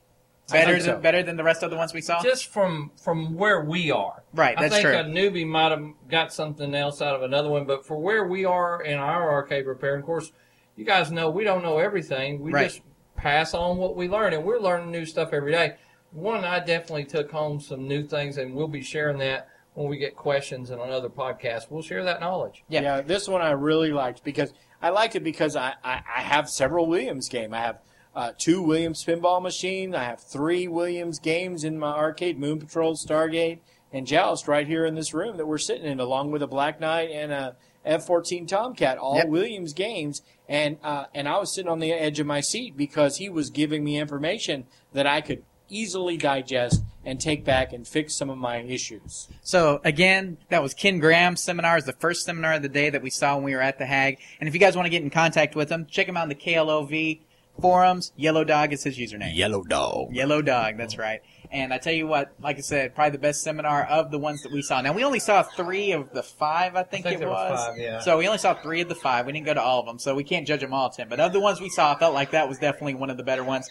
Better think than better than the rest of the ones we saw. Just from from where we are. Right, I think true. a newbie might have got something else out of another one, but for where we are in our arcade repair, and of course, you guys know we don't know everything. We Right. just pass on what we learn, and we're learning new stuff every day. One, I definitely took home some new things, and we'll be sharing that when we get questions in another podcast. We'll share that knowledge. Yeah. this one I really liked because I liked it because I, I, I have several Williams game. I have uh, two Williams pinball machines. I have three Williams games in my arcade: Moon Patrol, Stargate, and Joust right here in this room that we're sitting in, along with a Black Knight and a F-14 Tomcat, all Yep. Williams games. And uh, and I was sitting on the edge of my seat because he was giving me information that I could easily digest and take back and fix some of my issues. So again, that was Ken Graham's seminar. Is the first seminar of the day that we saw when we were at the HAAG. And if you guys want to get in contact with him, check him out on the KLOV forums. Yellow Dog is his username. Yellow dog. Yellow Dog, that's right. And I tell you what, like I said, probably the best seminar of the ones that we saw. Now we only saw three of the five, I think, I think it there was was. five, yeah. So we only saw three of the five. We didn't go to all of them, so we can't judge them all, Tim. But of the ones we saw, I felt like that was definitely one of the better ones.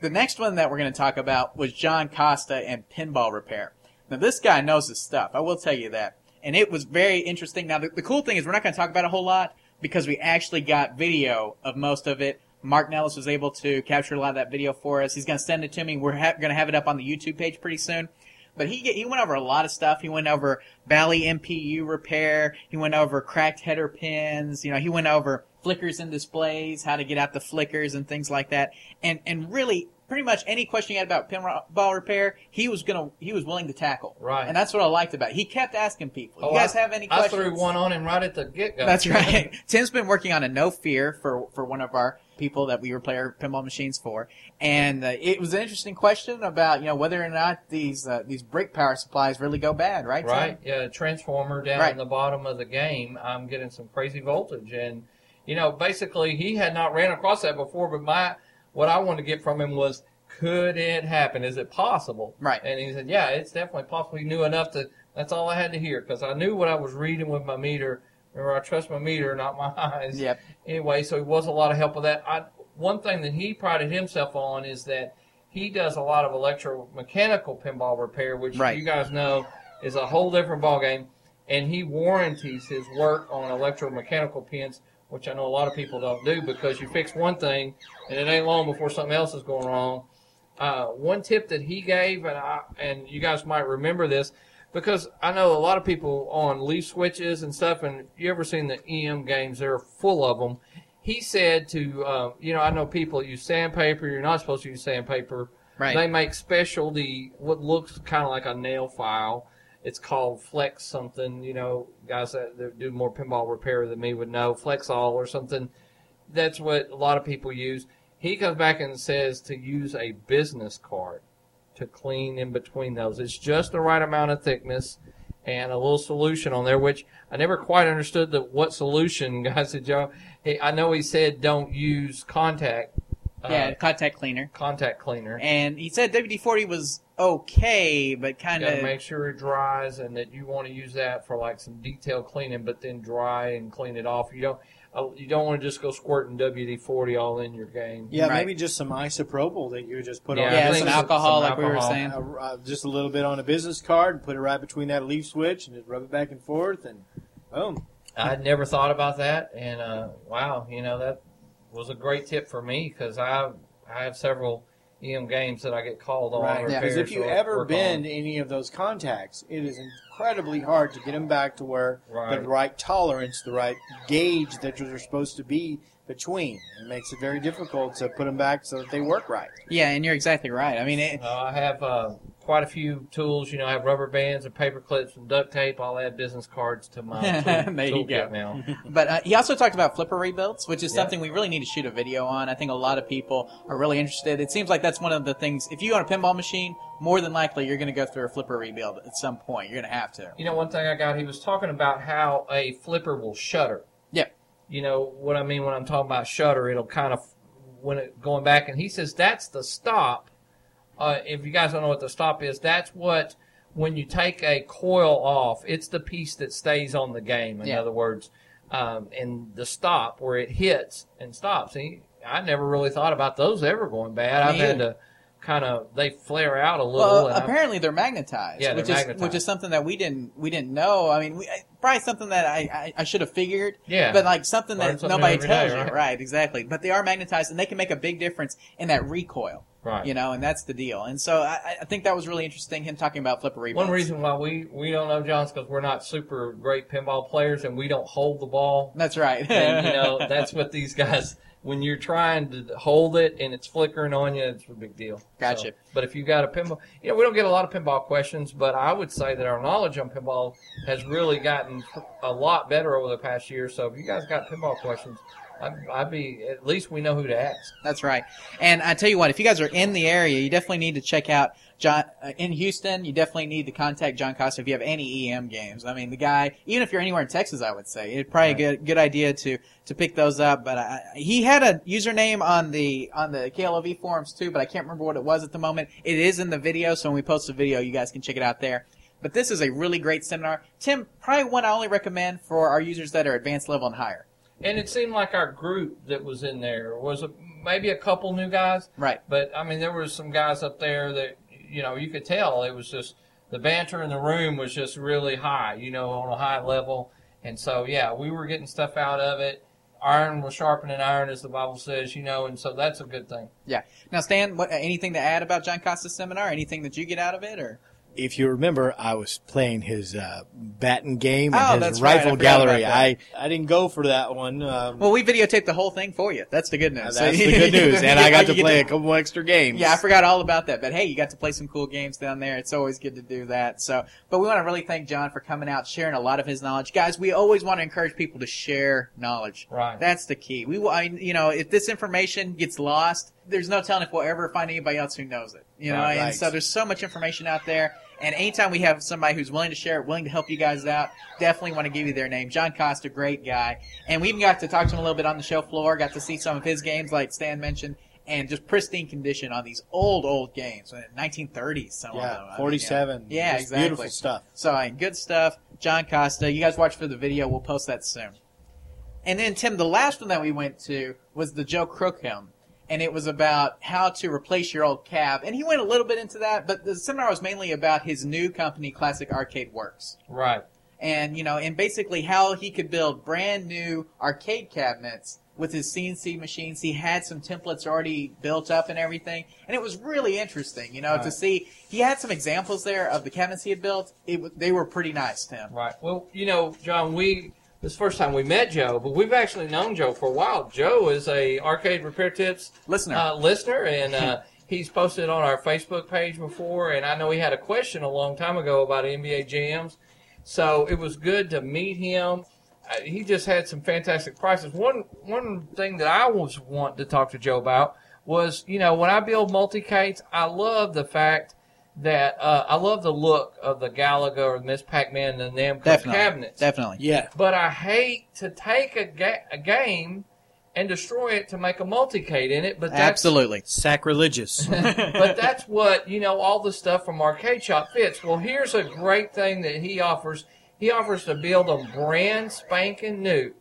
The next one that we're going to talk about was John Costa and pinball repair. Now this guy knows his stuff. I will tell you that. And it was very interesting. Now the, the cool thing is we're not going to talk about a whole lot because we actually got video of most of it. Mark Nellis was able to capture a lot of that video for us. He's going to send it to me. We're ha- going to have it up on the YouTube page pretty soon. But he he went over a lot of stuff. He went over Bally MPU repair. He went over cracked header pins. You know, he went over flickers and displays, how to get out the flickers and things like that. And and really, pretty much any question you had about pinball repair, he was gonna he was willing to tackle. Right. And that's what I liked about. it. He kept asking people. Oh, you guys I- have any I questions? threw one on him right at the get go. That's right. Tim's been working on a no fear for for one of our people that we repair pinball machines for, and uh, it was an interesting question about you know whether or not these uh, these brake power supplies really go bad, right? Tim? Right. Yeah, transformer down Right. in the bottom of the game, I'm getting some crazy voltage, and you know, basically, he had not ran across that before. But my what I wanted to get from him was, could it happen? Is it possible? Right. And he said, yeah, it's definitely possible. He knew enough to. That's all I had to hear because I knew what I was reading with my meter. Remember, I trust my meter, not my eyes. Yep. Anyway, so it was a lot of help with that. I, one thing that he prided himself on is that he does a lot of electromechanical pinball repair, which Right. you guys know is a whole different ballgame. And he warranties his work on electromechanical pins, which I know a lot of people don't do because you fix one thing and it ain't long before something else is going wrong. Uh, one tip that he gave, and I, and you guys might remember this, because I know a lot of people on leaf switches and stuff, and you ever seen the EM games? They're full of them. He said to, uh, you know, I know people use sandpaper. You're not supposed to use sandpaper. Right. They make specialty, what looks kind of like a nail file, It's called Flex something. You know, guys that, do more pinball repair than me would know Flex All or something. That's what a lot of people use. He comes back and says to use a business card to clean in between those. It's just the right amount of thickness and a little solution on there, which I never quite understood the what solution. Guys said, Joe, hey, I know he said don't use contact. Uh, yeah, contact cleaner. contact cleaner. And he said WD forty was okay, but kind of make sure it dries, and that you want to use that for like some detail cleaning, but then dry and clean it off. You don't, uh, you don't want to just go squirting WD forty all in your game. Yeah, Right. maybe just some isopropyl that you just put Yeah, on. I yeah, think some alcohol, some like we were saying. Uh, just a little bit on a business card and put it right between that leaf switch and just rub it back and forth and boom. I'd never thought about that, and uh, wow, you know that was a great tip for me because I I have several EM games that I get called on. Right. repairs Because if you ever bend on. any of those contacts, it is incredibly hard to get them back to where Right. the right tolerance, the right gauge that you're supposed to be between. It makes it very difficult to put them back so that they work right. Yeah, and you're exactly right. I mean, it, Uh, I have uh, quite a few tools. You know, I have rubber bands and paper clips and duct tape. I'll add business cards to my tool, There you go. now. But uh, he also talked about flipper rebuilds, which is Yeah. something we really need to shoot a video on. I think a lot of people are really interested. It seems like that's one of the things. If you own a pinball machine, more than likely you're going to go through a flipper rebuild at some point. You're going to have to. You know, one thing I got, he was talking about how a flipper will shutter. Yeah. You know what I mean when I'm talking about shutter? It'll kind of when it going back, and he says that's the stop. Uh, if you guys don't know what the stop is, that's what when you take a coil off, it's the piece that stays on the game. In Yeah. other words, um, and the stop where it hits and stops. See, I never really thought about those ever going bad. I've had to kind of they flare out a little. Well, and I'm- apparently they're magnetized, Yeah, they're which is magnetized. which is something that we didn't we didn't know. I mean, we, probably something that I, I, I should have figured. Yeah. But like something Learn that something nobody tells day, you, right? right? Exactly. But they are magnetized, and they can make a big difference in that recoil. Right. You know, and that's the deal. And so I, I think that was really interesting. Him talking about flipper rebuilds. One reason why we, we don't know John's because we're not super great pinball players and we don't hold the ball. That's right. And you know that's what these guys. When you're trying to hold it and it's flickering on you, it's a big deal. Gotcha. So, but if you've got a pinball, you know we don't get a lot of pinball questions, but I would say that our knowledge on pinball has really gotten a lot better over the past year. So if you guys got pinball questions, I'd, I'd be at least we know who to ask. That's right. And I tell you what, if you guys are in the area, you definitely need to check out John uh, in Houston. You definitely need to contact John Costa if you have any EM games. I mean, the guy, even if you're anywhere in Texas, I would say it's probably a good good idea to to pick those up. But I, he had a username on the on the KLOV forums too, but I can't remember what it was at the moment. It is in the video, so when we post the video, you guys can check it out there. But this is a really great seminar. Tim, probably one I only recommend for our users that are advanced level and higher. And it seemed like our group that was in there was a, maybe a couple new guys. Right. But I mean, there were some guys up there that you know you could tell it was just the banter in the room was just really high, you know, on a high level. And so yeah, we were getting stuff out of it. Iron was sharpening iron, as the Bible says, you know, and so that's a good thing. Yeah. Now, Stan, what, anything to add about John Costa's seminar? Anything that you get out of it, or If you remember, I was playing his uh, baton game Oh, and that's his right. I rifle gallery. I, I didn't go for that one. Um, well, we videotaped the whole thing for you. That's the good news. that's the good news, and I got to You get play a couple extra games. Yeah, I forgot all about that. But hey, you got to play some cool games down there. It's always good to do that. So, but we want to really thank John for coming out, sharing a lot of his knowledge. Guys, we always want to encourage people to share knowledge. Right. That's the key. We, I, you know, if this information gets lost, there's no telling if we'll ever find anybody else who knows it. You know, Right. and so there's so much information out there. And anytime we have somebody who's willing to share it, willing to help you guys out, definitely want to give you their name. John Costa, great guy. And we even got to talk to him a little bit on the show floor, got to see some of his games, like Stan mentioned, and just pristine condition on these old, old games, uh, 1930s. Some of them. I yeah, mean, forty-seven. Yeah, exactly. Beautiful stuff. So, I mean, good stuff. John Costa. You guys watch for the video. We'll post that soon. And then, Tim, the last one that we went to was the Joe Crookham. And it was about how to replace your old cab. And he went a little bit into that, but the seminar was mainly about his new company, Classic Arcade Works. Right. And, you know, and basically how he could build brand new arcade cabinets with his CNC machines. He had some templates already built up and everything. And it was really interesting, you know, to see. He had some examples there of the cabinets he had built. It, they were pretty nice, Tim. Right. Well, you know, John, we this is the first time we met Joe, but we've actually known Joe for a while. Joe is a arcade repair tips Listener. uh, listener, and uh, he's posted on our Facebook page before, and I know he had a question a long time ago about NBA jams. So it was good to meet him. Uh, he just had some fantastic prices. One one thing that I was wanting to talk to Joe about was, you know, when I build multi-cades, I love the fact that uh, I love the look of the Galaga or Ms. Pac-Man and the Namco Definitely. cabinets. Definitely. Yeah. But I hate to take a, ga- a game and destroy it to make a multi-cade in it. But that's Absolutely. Sacrilegious. but that's what you know. All the stuff from Arcade Shop fits. Well, here's a great thing that he offers. He offers to build a brand spanking new,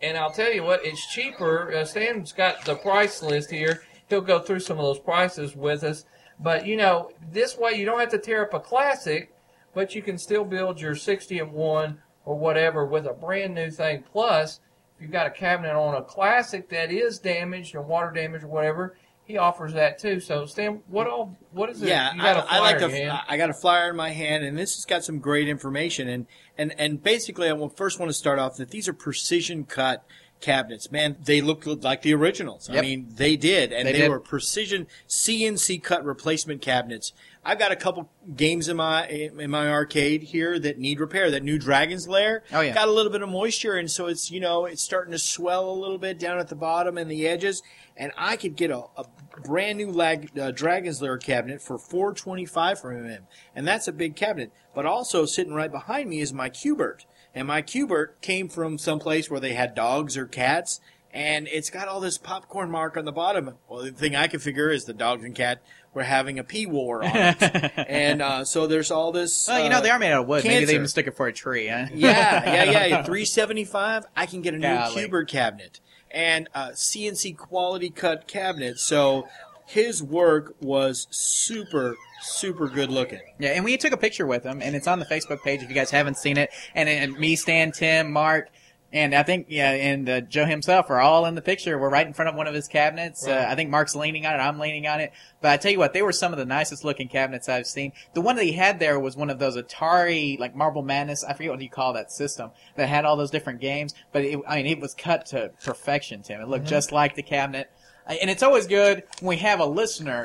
and I'll tell you what, it's cheaper. Uh, Stan's got the price list here. He'll go through some of those prices with us. But you know, this way you don't have to tear up a classic, but you can still build your 60 and one or whatever with a brand new thing. Plus, if you've got a cabinet on a classic that is damaged or water damaged or whatever, he offers that too. So, Stan, what all? What is it? Yeah, you got a I, I like flyer in your hand. I got a flyer in my hand, and this has got some great information. And and and basically, I will first want to start off that these are precision cut cabinets. Man, they look like the originals. I mean, they did, and They they, did. were precision CNC cut replacement cabinets. I've got a couple games in my in my arcade here that need repair. That new Dragon's Lair Oh, yeah. got a little bit of moisture, and so it's you know it's starting to swell a little bit down at the bottom and the edges. And I could get a, a brand new lag, uh, Dragon's Lair cabinet for four twenty five from him, and that's a big cabinet. But also sitting right behind me is my Q*bert, and my Q*bert came from someplace where they had dogs or cats. And it's got all this popcorn mark on the bottom. Well, the thing I can figure is the dogs and cat were having a pee war on it, and uh, so there's all this. Well, you know uh, they are made out of wood. Maybe they even stick it for a tree. Huh? yeah, yeah, yeah. Three seventy five. I can get a new Golly. Cuber cabinet and a CNC quality cut cabinet. So his work was super, super good looking. Yeah, and we took a picture with him, and it's on the Facebook page if you guys haven't seen it. And, and me, Stan, Tim, Mark, and I think yeah, and uh, Joe himself are all in the picture. We're right in front of one of his cabinets. Uh, I think Mark's leaning on it. I'm leaning on it. But I tell you what, they were some of the nicest looking cabinets I've seen. The one that he had there was one of those Atari like Marble Madness. I forget what you call that system that had all those different games. But it, I mean, it was cut to perfection, Tim. It looked just like the cabinet. Uh, And it's always good when we have a listener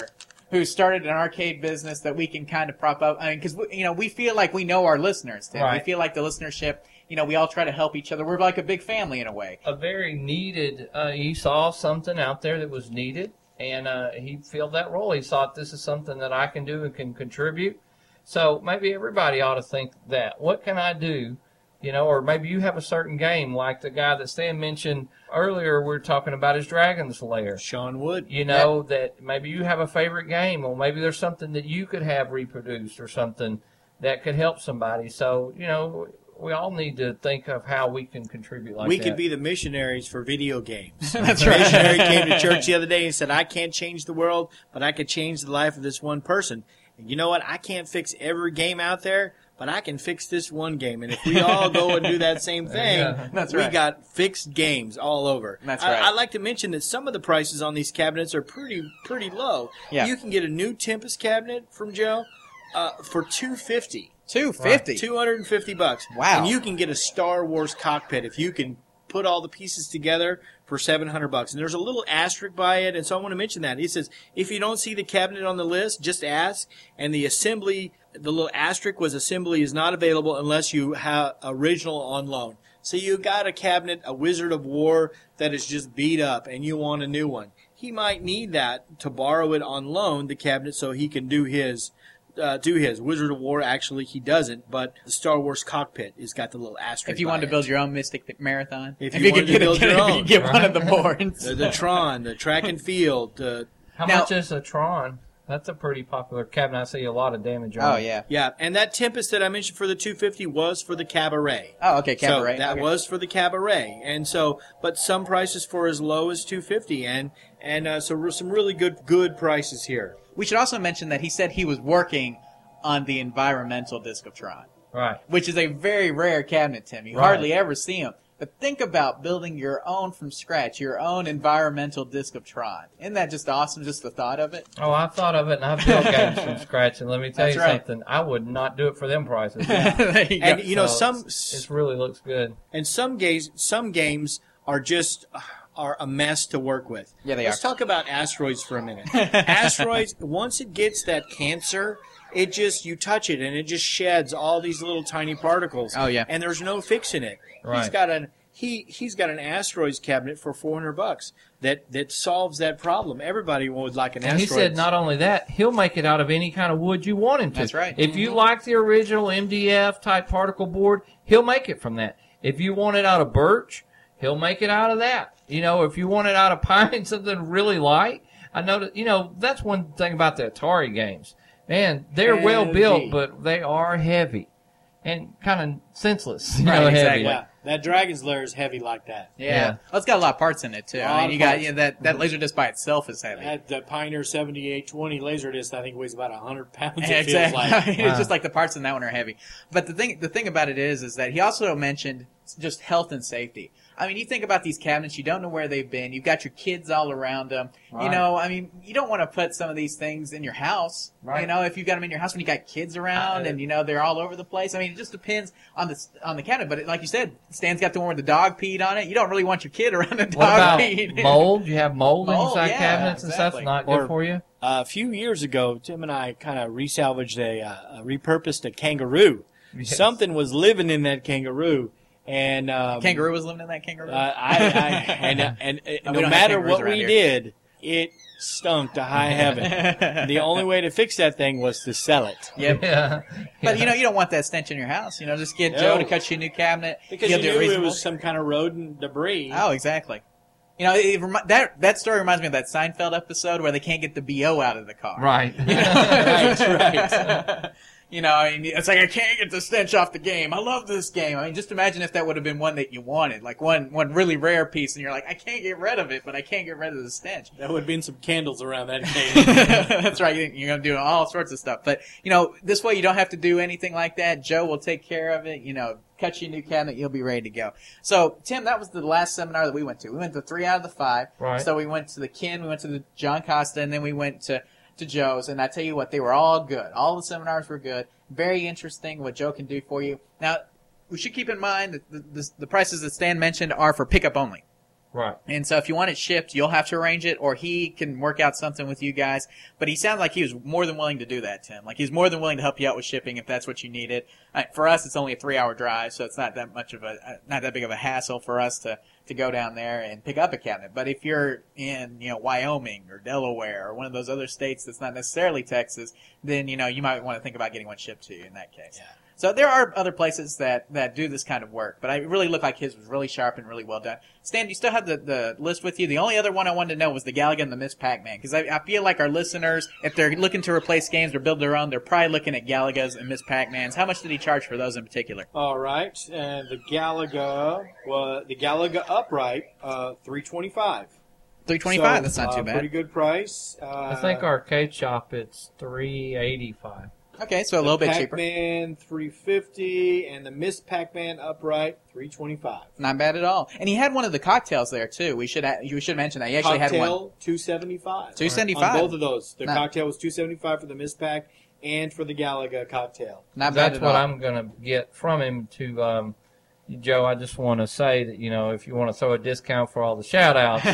who started an arcade business that we can kind of prop up. I mean, because you know we feel like we know our listeners. Tim. We feel like the listenership. You know, we all try to help each other. We're like a big family in a way. a very needed. Uh, he saw something out there that was needed, and uh, he filled that role. He thought this is something that I can do and can contribute. So maybe everybody ought to think that. What can I do? You know, or maybe you have a certain game like the guy that Stan mentioned earlier. We are talking about his Dragon's Lair. Sean Wood. You know that maybe you have a favorite game, or maybe there's something that you could have reproduced, or something that could help somebody. So you know, we all need to think of how we can contribute like we that. could be the missionaries for video games. That's right. missionary came to church the other day and said, "I can't change the world, but I could change the life of this one person." And you know what? I can't fix every game out there, but I can fix this one game. And if we all go and do that same thing, Yeah. That's we got fixed games all over. That's I, right. I like to mention that some of the prices on these cabinets are pretty pretty low. Yeah. You can get a new Tempest cabinet from Joe uh, for two fifty. Two fifty. Two hundred and fifty bucks. Wow. And you can get a Star Wars cockpit if you can put all the pieces together for seven hundred bucks. And there's a little asterisk by it, and so I want to mention that. He says if you don't see the cabinet on the list, just ask. And the assembly, the little asterisk was assembly is not available unless you have original on loan. So you got a cabinet, a Wizard of Wor that is just beat up, and you want a new one. He might need that to borrow it on loan, the cabinet, so he can do his uh, do his Wizard of Wor. Actually, he doesn't, but the Star Wars cockpit has got the little asterisk. If you by wanted to build your own Mystic Marathon, If you wanted could to get, build a, your own, you get one of the right. boards. the, the Tron, the track and field, the How Now- much is a Tron? That's a pretty popular cabinet. I see a lot of damage on Oh it. yeah. yeah, and that Tempest that I mentioned for the 250 was for the Cabaret. Oh okay, cabaret. So that Okay. was for the cabaret, and so, but some prices for as low as two fifty, and and uh, so re- some really good good prices here. We should also mention that he said he was working on the environmental Discs of Tron, Right. which is a very rare cabinet, Tim. You Right. hardly ever see them. But think about building your own from scratch, your own environmental Discs of Tron. Isn't that just awesome? Just the thought of it. Oh, I've thought of it, and I've built games from scratch. And let me tell That's you right. something: I would not do it for them prices. there you And go. you know So some it's- it really looks good. and some games some games are just are a mess to work with. Yeah, they Let's are. talk about asteroids for a minute. asteroids, once it gets that cancer, it just you touch it and it just sheds all these little tiny particles. Oh, yeah. and there's no fixing it. He's Right. got an he he's got an asteroids cabinet for 400 bucks that that solves that problem. Everybody would like an And he said not only that, he'll make it out of any kind of wood you want him to. That's right. If you mm-hmm. like the original MDF type particle board, he'll make it from that. If you want it out of birch, he'll make it out of that. You know, if you want it out of pine, something really light. I know that, you know, that's one thing about the Atari games. Man, they're well built, but they are heavy and kind of senseless. You Right, know, exactly. heavy. yeah, that dragon's lair is heavy like that. Yeah. Yeah. Well, it's got a lot of parts in it too. Lot I mean, of you got parts. you know, that that laser disc by itself is heavy. That the Pioneer 7820 laser disc, I think, weighs about 100 pounds. It Yeah, feels exactly. like. it's Wow. just like the parts in that one are heavy. But the thing, the thing about it is, is that he also mentioned just health and safety. I mean, you think about these cabinets, you don't know where they've been. You've got your kids all around them. You know, I mean, you don't want to put some of these things in your house. Right. You know, if you've got them in your house when you got kids around Uh, and you know they're all over the place. I mean, it just depends on the on the cabinet. But like you said, Stan's got the one where the dog peed on it. You don't really want your kid around the dog What about peed. mold? You have mold, Mold, inside yeah, cabinets and stuff. Not good Or- for you. Uh, a few years ago, Tim and I kind of resalvaged a, uh, repurposed a kangaroo. Yes. Something was living in that kangaroo, and um, kangaroo was living in that kangaroo. Uh, I, I and uh, and uh, No, no matter what we here. did, it stunk to high heaven. the only way to fix that thing was to sell it. Yep. Yeah. But you know, you don't want that stench in your house. You know, just get No. Joe to cut you a new cabinet. Because He'll you knew it reasonable. was some kind of rodent debris. Oh, exactly. You know, it, remi- that that story reminds me of that Seinfeld episode where they can't get the bo out of the car. Right. right, right. You know, I mean, it's like I can't get the stench off the game. I love this game. I mean, just imagine if that would have been one that you wanted, like one one really rare piece, and you're like, I can't get rid of it, but I can't get rid of the stench. That would have been some candles around that game. That's right. You- You're going to do all sorts of stuff. But, you know, this way you don't have to do anything like that. Joe will take care of it. You know, cut you a new cabinet. You'll be ready to go. So, Tim, that was the last seminar that we went to. We went to three out of the five. Right. So we went to the Ken, we went to the John Costa, and then we went to, to Joe's. And I tell you what, they were all good. All the seminars were good. Very interesting what Joe can do for you. Now, we should keep in mind that the, the, the prices that Stan mentioned are for pickup only. right. And so if you want it shipped, you'll have to arrange it, or he can work out something with you guys. But he sounded like he was more than willing to do that, Tim. Like he's more than willing to help you out with shipping if that's what you needed. Uh, for us, it's only a three-hour drive, so it's not that much of a, uh, not that big of a hassle for us to to go down there and pick up a cabinet. But if you're in, you know, Wyoming or Delaware or one of those other states that's not necessarily Texas, then you know you might want to think about getting one shipped to you in that case. Yeah. So there are other places that, that do this kind of work, but I really looked like his was really sharp and really well done. Stan, you still have the, the list with you? The only other one I wanted to know was the Galaga and the Ms. Pac-Man, because I, I feel like our listeners, if they're looking to replace games or build their own, they're probably looking at Galagas and Ms. Pac-Mans. How much did he charge for those in particular? All right, and the Galaga, well, the Galaga upright, uh, three twenty five. Three twenty-five. that's not too bad. Pretty good price. Uh, I think arcade shop it's three eighty five. Okay, so a little bit cheaper. Pac-Man three fifty, and the Ms. Pac-Man upright three twenty five. Not bad at all. And he had one of the cocktails there too. We should ha- you should mention that. He actually had one. Cocktail two seventy five. Two seventy On both of those, the Not- cocktail was two seventy five for the Ms. Pac and for the Galaga cocktail. Not bad That's at what all. I'm gonna get from him to um, Joe. I just want to say that you know if you want to throw a discount for all the shout outs,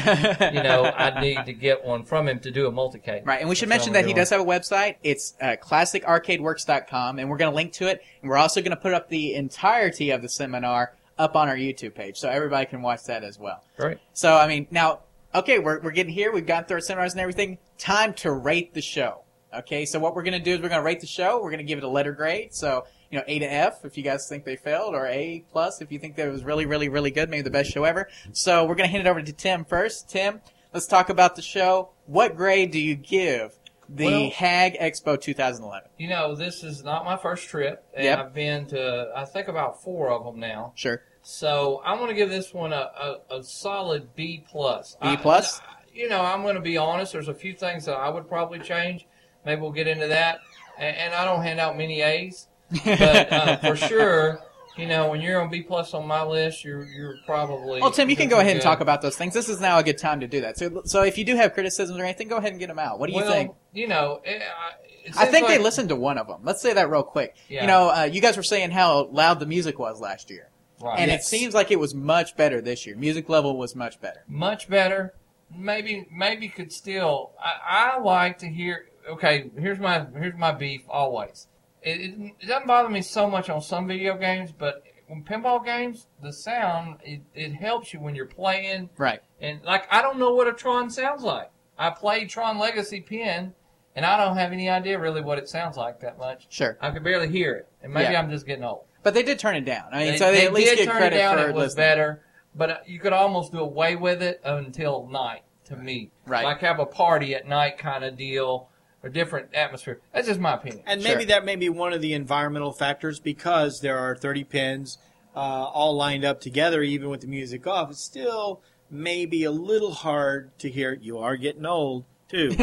you know I need to get one from him to do a multi-cade. Right, and we should That's mention that he does have a website. It's uh, classicarcadeworks.com, and we're going to link to it. And we're also going to put up the entirety of the seminar up on our YouTube page, so everybody can watch that as well. Right. So, I mean, now, okay, we're, we're getting here. We've gone through our seminars and everything. Time to rate the show. Okay, so what we're going to do is we're going to rate the show. We're going to give it a letter grade. So, you know, A to F if you guys think they failed, or A plus if you think that it was really, really, really good, maybe the best show ever. So we're going to hand it over to Tim first. Tim, let's talk about the show. What grade do you give the Well- HAAG Expo 2011? You know this is not my first trip, and Yep. I've been to I think about four of them now. Sure. So I'm going to give this one a, a, a solid B plus. B plus? I- you know, I'm going to be honest. There's a few things that I would probably change. Maybe we'll get into that. And, and I don't hand out many A's, but uh, for sure, you know, when you're on B plus on my list, you're you're probably. Well, Tim, you can go ahead and good. talk about those things. This is now a good time to do that. So, so if you do have criticisms or anything, go ahead and get them out. What do you well, think? You know, it, I, it I think they listened to one of them. Let's say that real quick. Yeah. You know, uh, you guys were saying how loud the music was last year. Right. And Yes. it seems like it was much better this year. Music level was much better. much better. Maybe maybe could still. I, I like to hear. Okay, here's my here's my beef always. It, it, doesn't bother me so much on some video games, but when pinball games, the sound it, it helps you when you're playing. Right. And like I don't know what a Tron sounds like. I played Tron Legacy Pin, and I don't have any idea really what it sounds like that much. Sure. I could barely hear it, and maybe Yeah. I'm just getting old. But they did turn it down. I mean, They, so they, they at least did get turn credit it down. for It was listening. better, but uh, you could almost do away with it until night. To me, Right. Like have a party at night kind of deal, or different atmosphere. That's just my opinion. And Sure. maybe that may be one of the environmental factors because there are 30 pins uh, all lined up together, even with the music off. It's still maybe a little hard to hear. You are getting old, too.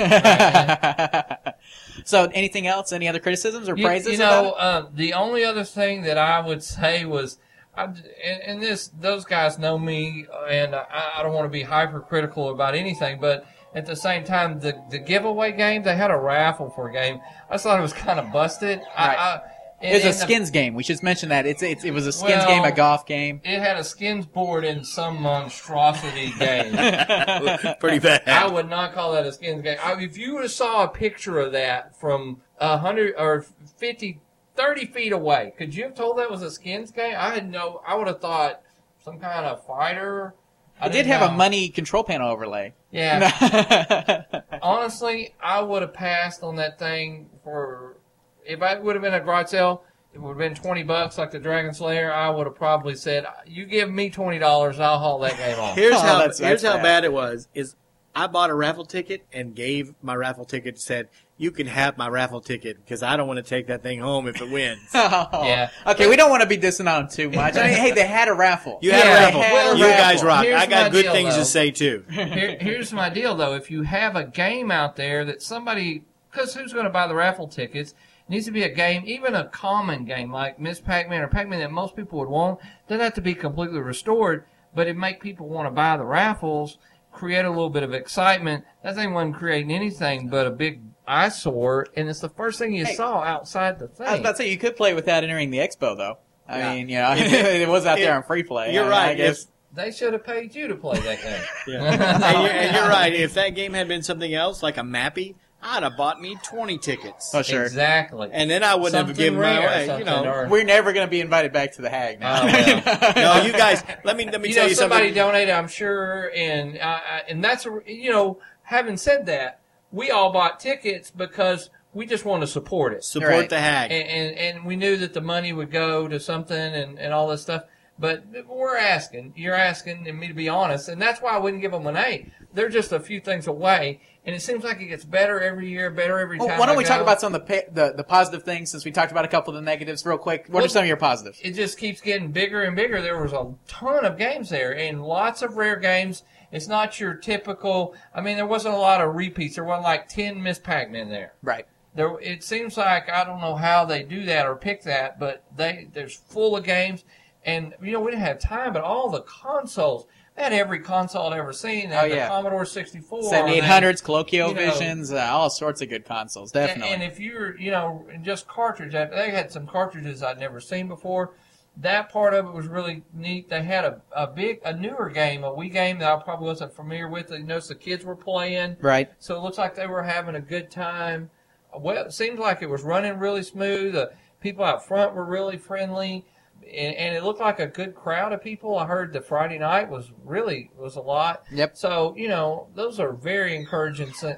so, anything else? Any other criticisms or You, praises? you know, about uh, the only other thing that I would say was, I, and, and this those guys know me, and I, I don't want to be hypercritical about anything, but at the same time, the the giveaway game they had a raffle for a game. I thought it was kind of busted. I, Right. I, it? and- It's a and the- skins game. We should mention that. It's, it's it was a skins Well- game, a golf game. it had a skins board in some monstrosity game. Pretty bad. I would not call that a skins game. I, if you saw a picture of that from a hundred or 50, 30 feet away, could you have told that was a skins game? I had no. I would have thought some kind of fighter. I It did didn't have a money control panel overlay. Yeah. Honestly, I would have passed on that thing for. If I would have been a garage sale, it would have been twenty bucks like the Dragon Slayer. I would have probably said, "You give me twenty dollars, I'll haul that game off." Here's Oh, how that's- here's that's how bad. bad it was. Is I bought a raffle ticket and gave my raffle ticket said you can have my raffle ticket because I don't want to take that thing home if it wins. Oh. Yeah. Okay, we don't want to be dissing on them too much. I mean, hey, they had a raffle. You had Yeah, a raffle. they had a you guys rock. Here's I got good deal, things though. to say too. Here, here's my deal, though. If you have a game out there that somebody, because who's going to buy the raffle tickets? Needs to be a game, even a common game like Ms. Pac-Man or Pac-Man that most people would want. Doesn't have to be completely restored, but it make people want to buy the raffles, create a little bit of excitement. That thing wasn't creating anything but a big eyesore, and it's the first thing you Hey. saw outside the thing. I was about to say you could play without entering the expo though. I Yeah. mean, you know, If it, was out if- there on free play. You're I mean, I right. guess. If, they should have paid you to play that game. yeah. and, you're, and you're right. If that game had been something else, like a Mappy, I'd have bought me 20 tickets. Oh, sure. Exactly. And then I wouldn't have given my rare away. You something, know. or- We're never going to be invited back to the HAAG now. Oh, well. no, you guys. Let me let me you tell know, you somebody something. donated, I'm sure, and uh, uh, and that's you know, having said that, we all bought tickets because we just want to support it, Support Right. the HAAG. and, and and we knew that the money would go to something and and all this stuff. But we're asking, you're asking, and me to be honest, and that's why I wouldn't give them an A. They're just a few things away, and it seems like it gets better every year, better every Well, time. why don't I we talk about some of the, the the positive things since we talked about a couple of the negatives real quick? What are some of your positives? it just keeps getting bigger and bigger. There was a ton of games there and lots of rare games. It's not your typical. I mean, there wasn't a lot of repeats. There wasn't like ten Ms. Pac-Man there. Right. There, it seems like I don't know how they do that or pick that, but they there's full of games, and you know we didn't have time, but all the consoles. They had every console I'd ever seen. They Oh, yeah. the Commodore 64. Seventy eight they- hundreds, Coleco you know- Visions, uh, all sorts of good consoles. and, Definitely. and if you're, you know, just cartridge, they had some cartridges I'd never seen before. That part of it was really neat. They had a, a big, a newer game, a Wii game that I probably wasn't familiar with. You noticed the kids were playing, right. so it looks like they were having a good time. Well, it seemed like it was running really smooth. The people out front were really friendly, and, and it looked like a good crowd of people. I heard the Friday night was really was a lot. Yep. So you know, those are very encouraging. So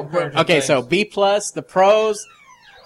Encouraging okay, so. B plus, the pros,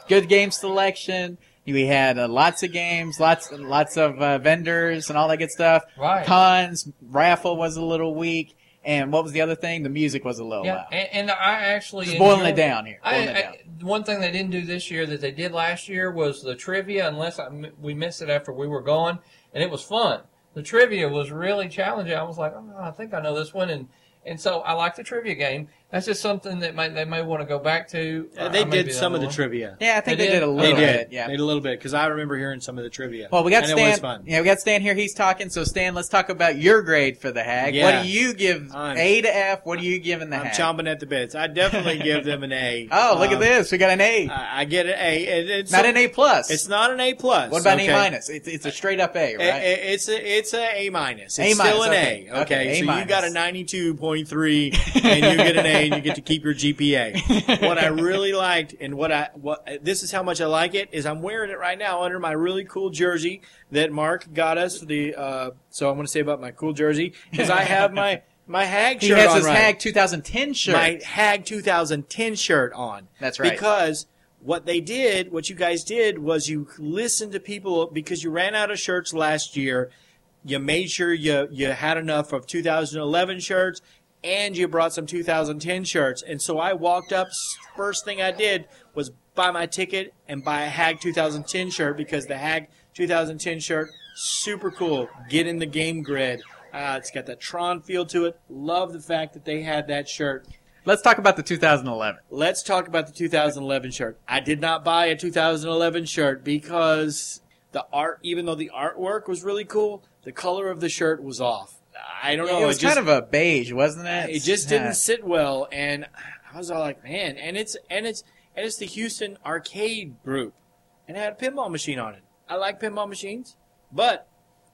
good game selection. We had uh, lots of games, lots lots of uh, vendors and all that good stuff. Right. Cons raffle was a little weak, and what was the other thing? The music was a little Yeah, loud. and, and I actually Just boiling enjoyed- it down here. I, it I- one thing they didn't do this year that they did last year was the trivia, unless I, we missed it after we were gone, and it was fun. The trivia was really challenging. I was like, oh, I think I know this one, and And so I like the trivia game. That's just something that may, they may want to go back to. Uh, they maybe did some of the one. trivia. Yeah, I think They they, did? did a little They did. bit. Yeah. They did a little bit because I remember hearing some of the trivia. Well, we got and Stan. it was fun. Yeah, we got Stan here. He's talking. So Stan, let's talk about your grade for the HAAG. Yeah. What do you give I'm- A to F? What are you giving the I'm HAAG? chomping at the bits. I definitely give them an A. Oh, look at Um, this. We got an A. I I get an A. It- it's Not an A plus. It's not an A plus. What about okay? an A minus? It's, it's a straight up A, right? I- It's a it's a A minus. A It's still an okay. A. Okay, Okay, A so you got a ninety two point three, and you get an A, and you get to keep your GPA. what I really liked, and what I what this is how much I like it is I'm wearing it right now under my really cool jersey that Mark got us. The uh, so I want to say about my cool jersey is I have my my HAAG shirt. he has on his right HAAG 2010 shirt. my HAAG 2010 shirt on. That's right. Because what they did, what you guys did, was you listened to people because you ran out of shirts last year. You made sure you you had enough of 2011 shirts, and you brought some 2010 shirts. And so I walked up. First thing I did was buy my ticket and buy a HAAG 2010 shirt because the HAAG 2010 shirt super cool. Get in the game grid. Uh, it's got that Tron feel to it. Love the fact that they had that shirt. Let's talk about the 2011. Let's talk about the 2011 shirt. I did not buy a 2011 shirt because the art, even though the artwork was really cool, the color of the shirt was off. I don't know. it was just, kind of a beige, wasn't it? it just didn't sit well, and I was all like, man, and it's and it's and it's the Houston Arcade Group, and it had a pinball machine on it. I like pinball machines, but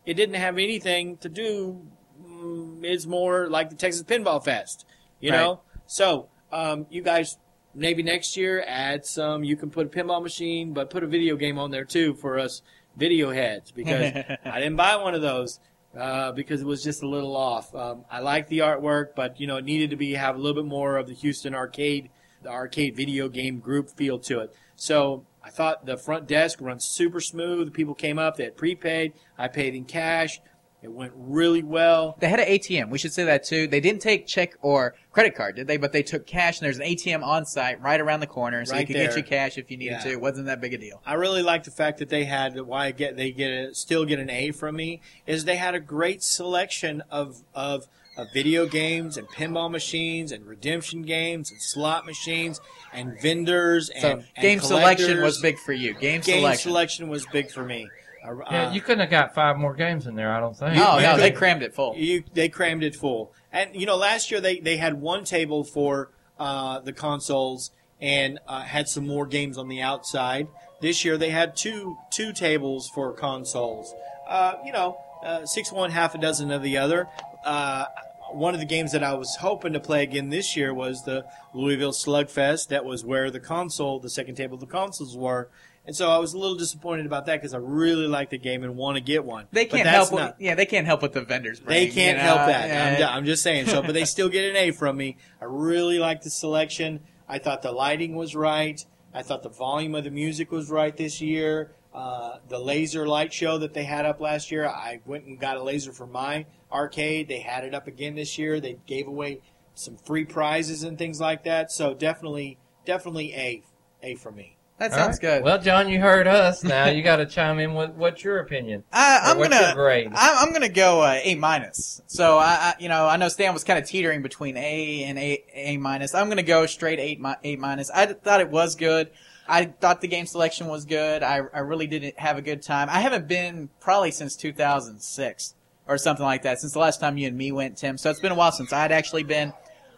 it didn't have anything to do. mm, It's more like the Texas Pinball Fest, you Right. know. So, um, you guys maybe next year add some. You can put a pinball machine, but put a video game on there too for us video heads because I didn't buy one of those uh, because it was just a little off. Um, I like the artwork, but you know it needed to be have a little bit more of the Houston arcade, the arcade video game group feel to it. So I thought the front desk runs super smooth. People came up, they had prepaid. I paid in cash. It went really well. They had an ATM. We should say that too. They didn't take check or credit card, did they? But they took cash, and there's an ATM on site right around the corner, so you Right could there. get you cash if you needed Yeah. to. It wasn't that big a deal. I really like the fact that they had why I get they get a, still get an A from me is they had a great selection of of of video games and pinball machines and redemption games and slot machines and vendors and, So and game selection was big for you. Game, Game selection. selection was big for me. Uh, Yeah, you couldn't have got five more games in there. I don't think. Oh no, they crammed it full. You, they crammed it full. And you know, last year they, they had one table for uh, the consoles and uh, had some more games on the outside. This year they had two two tables for consoles. Uh, you know, uh, six one, half a dozen of the other. Uh, one of the games that I was hoping to play again this year was the Louisville Slugfest. That was where the console, the second table of the consoles were. And so I was a little disappointed about that because I really like the game and want to get one. They can't help. With, not- yeah, they can't help what the vendors bring. they can't know? help that. Yeah. I'm, I'm just saying. So, but they still get an A from me. I really like the selection. I thought the lighting was right. I thought the volume of the music was right this year. Uh, the laser light show that they had up last year, I went and got a laser for my arcade. They had it up again this year. They gave away some free prizes and things like that. So definitely, definitely A, A for me. That All sounds right. good. Well, John, you heard us. Now you got to chime in with what's your opinion. I, I'm what's gonna your grade? I, I'm gonna go uh, A minus. So I, I, you know, I know Stan was kind of teetering between A and A A minus. I'm gonna go straight eight mi- eight minus. I thought it was good. I thought the game selection was good. I, I really didn't have a good time. I haven't been probably since 2006 or something like that since the last time you and me went, Tim. So it's been a while since I had actually been.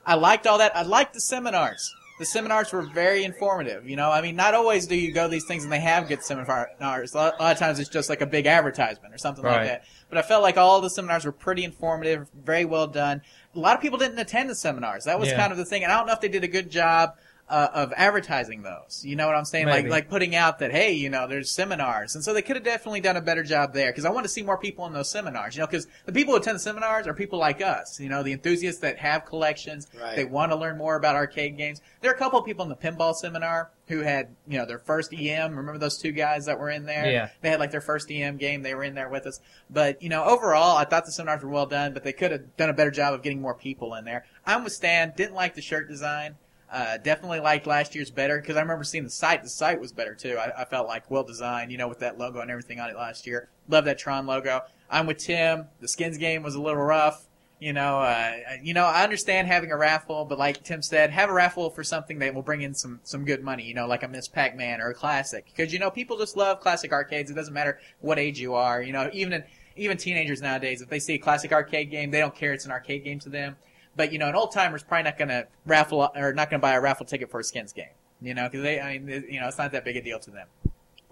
I liked all that. I liked the seminars. The seminars were very informative. You know, I mean, not always do you go to these things and they have good seminars. A lot, a lot of times it's just like a big advertisement or something Right. like that. But I felt like all the seminars were pretty informative, very well done. A lot of people didn't attend the seminars. That was Yeah. kind of the thing, and I don't know if they did a good job uh, of advertising those. You know what I'm saying? Maybe. Like like putting out that hey, you know, there's seminars, and so they could have definitely done a better job there because I want to see more people in those seminars. You know, because the people who attend the seminars are people like us. You know, the enthusiasts that have collections. Right. They want to learn more about arcade games. There are a couple of people in the pinball seminar who had you know their first EM. Remember those two guys that were in there? Yeah. They had like their first EM game. They were in there with us. But you know, overall, I thought the seminars were well done, but they could have done a better job of getting more people in there. I'm with Stan. Didn't like the shirt design. Uh, definitely liked last year's better because I remember seeing the site. The site was better too. I, I felt like well designed, you know, with that logo and everything on it last year. Love that Tron logo. I'm with Tim. The skins game was a little rough. You know, uh, you know, I understand having a raffle, but like Tim said, have a raffle for something that will bring in some some good money. You know, like a Ms. Pac-Man or a classic, because you know people just love classic arcades. It doesn't matter what age you are. You know, even in, even teenagers nowadays, if they see a classic arcade game, they don't care it's an arcade game to them. But you know, an old timer's probably not going to raffle or not going to buy a raffle ticket for a skins game. You know, because they, I mean, you know, it's not that big a deal to them.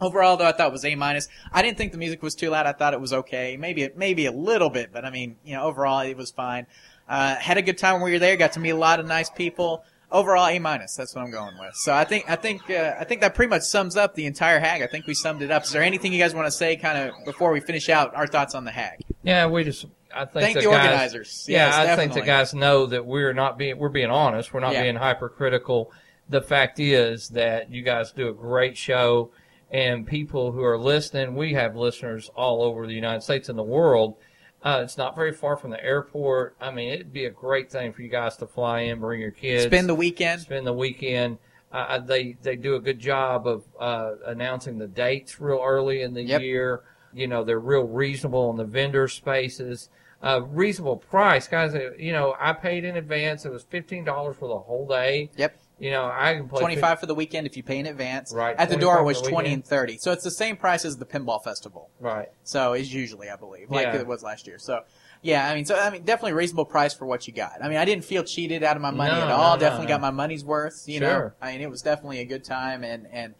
Overall, though, I thought it was A minus. I didn't think the music was too loud. I thought it was okay, maybe maybe a little bit, but I mean, you know, overall it was fine. Uh, had a good time when we were there. Got to meet a lot of nice people. Overall, A minus. That's what I'm going with. So I think I think uh, I think that pretty much sums up the entire HAAG. I think we summed it up. Is there anything you guys want to say, kind of before we finish out our thoughts on the HAAG? Yeah, we just. I think Thank the, the guys, organizers. Yeah, Yes, I think the guys know that we're not being we're being honest. We're not Yeah. being hypercritical. The fact is that you guys do a great show, and people who are listening, we have listeners all over the United States and the world. Uh, it's not very far from the airport. I mean, it'd be a great thing for you guys to fly in, bring your kids, Spend the weekend. spend the weekend. Uh, they they do a good job of uh, announcing the dates real early in the Yep. year. You know, they're real reasonable on the vendor spaces. Uh, reasonable price, guys. uh, You know, I paid in advance. It was fifteen dollars for the whole day. Yep. You know, I can play Twenty five for the weekend if you pay in advance. Right, At the door it was the twenty and thirty. So it's the same price as the pinball festival. Right. So it's usually, I believe, like Yeah. it was last year. So, yeah, I mean, so I mean, definitely a reasonable price for what you got. I mean, I didn't feel cheated out of my money No, at all. no, definitely no. got my money's worth. You know, Sure. I mean, it was definitely a good time, and and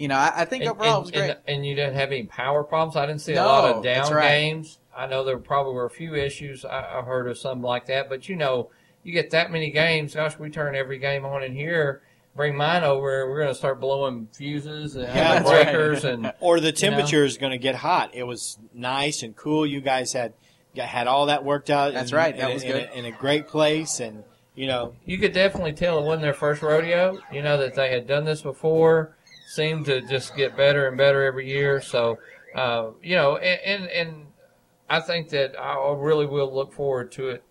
you know, I, I think And, overall and- it was great. and- and you didn't have any power problems. I didn't see a lot of down right. games. I know there probably were a few issues. I, I heard of something like that, but you know, you get that many games. Gosh, we turn every game on in here. Bring mine over. We're going to start blowing fuses and Yeah, that's right. breakers and Or the You know? temperature is going to get hot. It was nice and cool. You guys had had all that worked out. That's in- right. That a- was in good. A, in a great place, and you know, you could definitely tell it wasn't their first rodeo. You know that they had done this before. Seemed to just get better and better every year. So, uh, you know, and, and and I think that I really will look forward to it.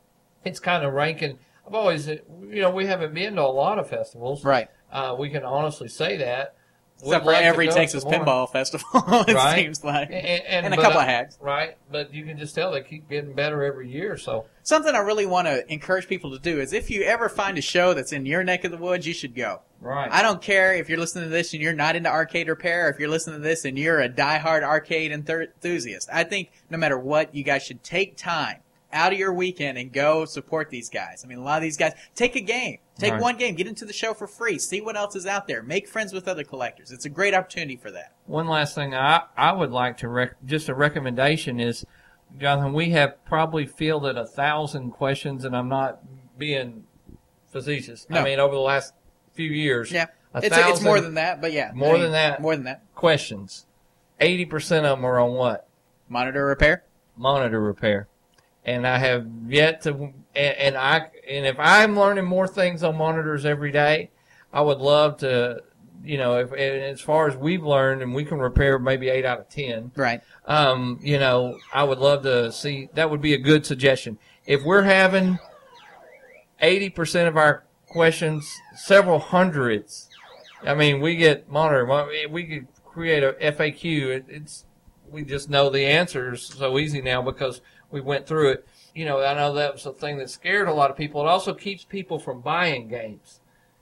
It's kind of ranking. I've always, you know, we haven't been to a lot of festivals. right. Uh, we can honestly say that. We'd Except for like every Texas. Pinball Festival, it Right. seems like. And, and, And a couple uh, of hacks, Right, but you can just tell they keep getting better every year. So Something I really want to encourage people to do is if you ever find a show that's in your neck of the woods, you should go. Right, I don't care if you're listening to this and you're not into arcade repair, or if you're listening to this and you're a diehard arcade enthusiast. I think no matter what, you guys should take time out of your weekend and go support these guys. I mean, a lot of these guys take a game, take Right. one game, get into the show for free, see what else is out there, make friends with other collectors. It's a great opportunity for that. One last thing I, I would like to rec- just a recommendation is, Jonathan, we have probably fielded a thousand questions, and I'm not being facetious. I mean, over the last few years, Yeah, a it's it's more than that, but yeah, More I mean, than that. more than that. questions. Eighty percent of them are on what Monitor repair. monitor repair, and I have yet to. And, and I and if I'm learning more things on monitors every day, I would love to. You know, if as far as we've learned, and we can repair maybe eight out of ten. Right. um, you know, I would love to see. That would be a good suggestion. If we're having eighty percent of our questions, several hundreds. I mean, we get monitor. We could create a FAQ. It's we just know the answers so easy now because we went through it. You know, I know that was a thing that scared a lot of people. It also keeps people from buying games.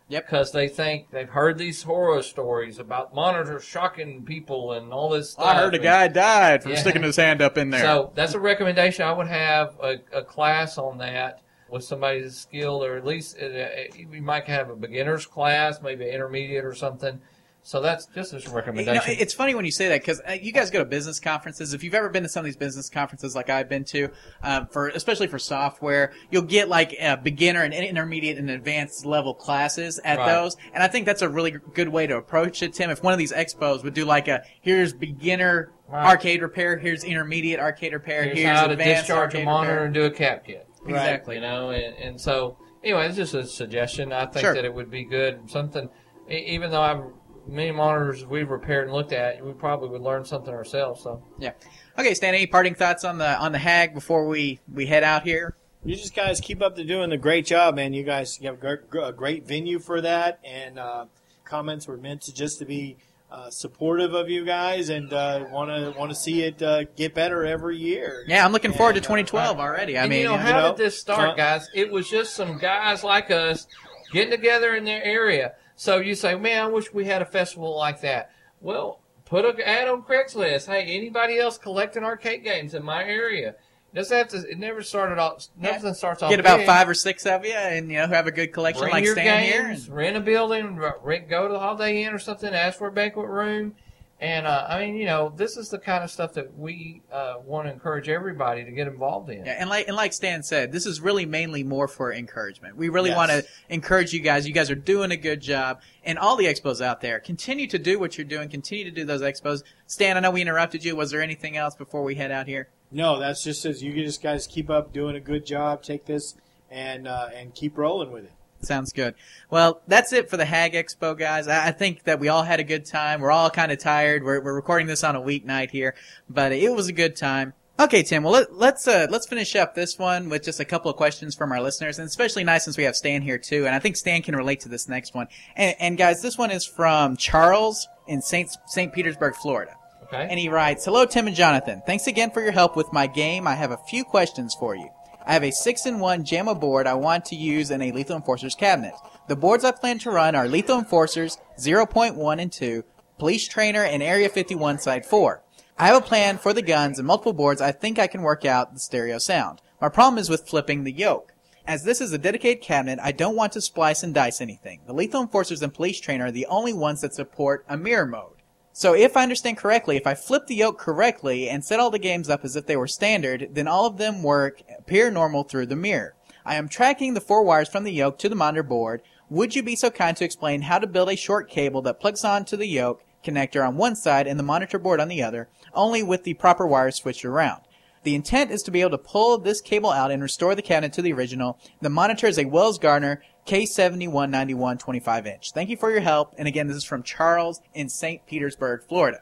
Yep. Because they think they've heard these horror stories about monitors shocking people and all this stuff. I heard a guy died from Yeah. sticking his hand up in there. so that's a recommendation. I would have a, a class on that with somebody that's skilled, or at least uh, uh, we might have a beginner's class, maybe intermediate or something. So that's just a You know, recommendation. it's funny when you say that because uh, you guys go to business conferences. If you've ever been to some of these business conferences, like I've been to, um, for especially for software, you'll get like a beginner and intermediate and advanced level classes at Right. those. And I think that's a really good way to approach it, Tim. If one of these expos would do like a here's beginner Right. arcade repair, here's intermediate arcade repair, Here's, here's, how to advanced discharge a monitor repair. and do a cap kit. Exactly. You know, and, and so anyway, it's just a suggestion. I think Sure. that it would be good. Something, e- even though I've many monitors we've repaired and looked at, we probably would learn something ourselves. So Yeah. Okay, Stan. Any parting thoughts on the on the HAAG before we we head out here? You just guys keep up the doing the great job, man. You guys you have a great, a great venue for that, and uh, comments were meant to just to be uh, supportive of you guys and want to want to see it uh, get better every year. Yeah, I'm looking forward to And, uh, 2012 already. I and mean, you know, you know, did this start, guys? It was just some guys like us getting together in their area. So you say, man, I wish we had a festival like that. Well, put an ad on Craigslist. Hey, anybody else collecting arcade games in my area? It doesn't have to. It never started off. Nothing starts off. get about big. five or six of you, and you know, have a good collection Bring like your Stan here. and- rent a building, r- rent, go to the Holiday Inn or something, ask for a banquet room. And uh, I mean, you know, this is the kind of stuff that we uh, want to encourage everybody to get involved in. Yeah, and like and like Stan said, this is really mainly more for encouragement. We really Yes. want to encourage you guys. You guys are doing a good job, and all the expos out there, continue to do what you're doing. Continue to do those expos. Stan, I know we interrupted you. Was there anything else before we head out here? No, that's just as you just guys keep up doing a good job. Take this and uh, and keep rolling with it. Sounds good. Well, that's it for the HAAG Expo, guys. I think that we all had a good time. We're all kind of tired. We're, we're recording this on a weeknight here, but it was a good time. Okay, Tim. Well, let, let's uh, let's finish up this one with just a couple of questions from our listeners, and especially nice since we have Stan here too. And I think Stan can relate to this next one. And, and guys, this one is from Charles in Saint Saint Petersburg, Florida. Okay. And he writes, Hello, Tim and Jonathan. Thanks again for your help with my game. I have a few questions for you. I have a 6-in-1 JAMMA board I want to use in a Lethal Enforcers cabinet. The boards I plan to run are Lethal Enforcers 0.1 and 2, Police Trainer, and Area 51 Site 4. I have a plan for the guns and multiple boards I think I can work out the stereo sound. My problem is with flipping the yoke. As this is a dedicated cabinet, I don't want to splice and dice anything. The Lethal Enforcers and Police Trainer are the only ones that support a mirror mode. So if I understand correctly, if I flip the yoke correctly and set all the games up as if they were standard, then all of them work, appear normal through the mirror. I am tracking the four wires from the yoke to the monitor board. Would you be so kind to explain how to build a short cable that plugs onto the yoke connector on one side and the monitor board on the other, only with the proper wires switched around? The intent is to be able to pull this cable out and restore the cabinet to the original. The monitor is a Wells Gardner K7191 25 inch. Thank you for your help. And again, this is from Charles in St. Petersburg, Florida.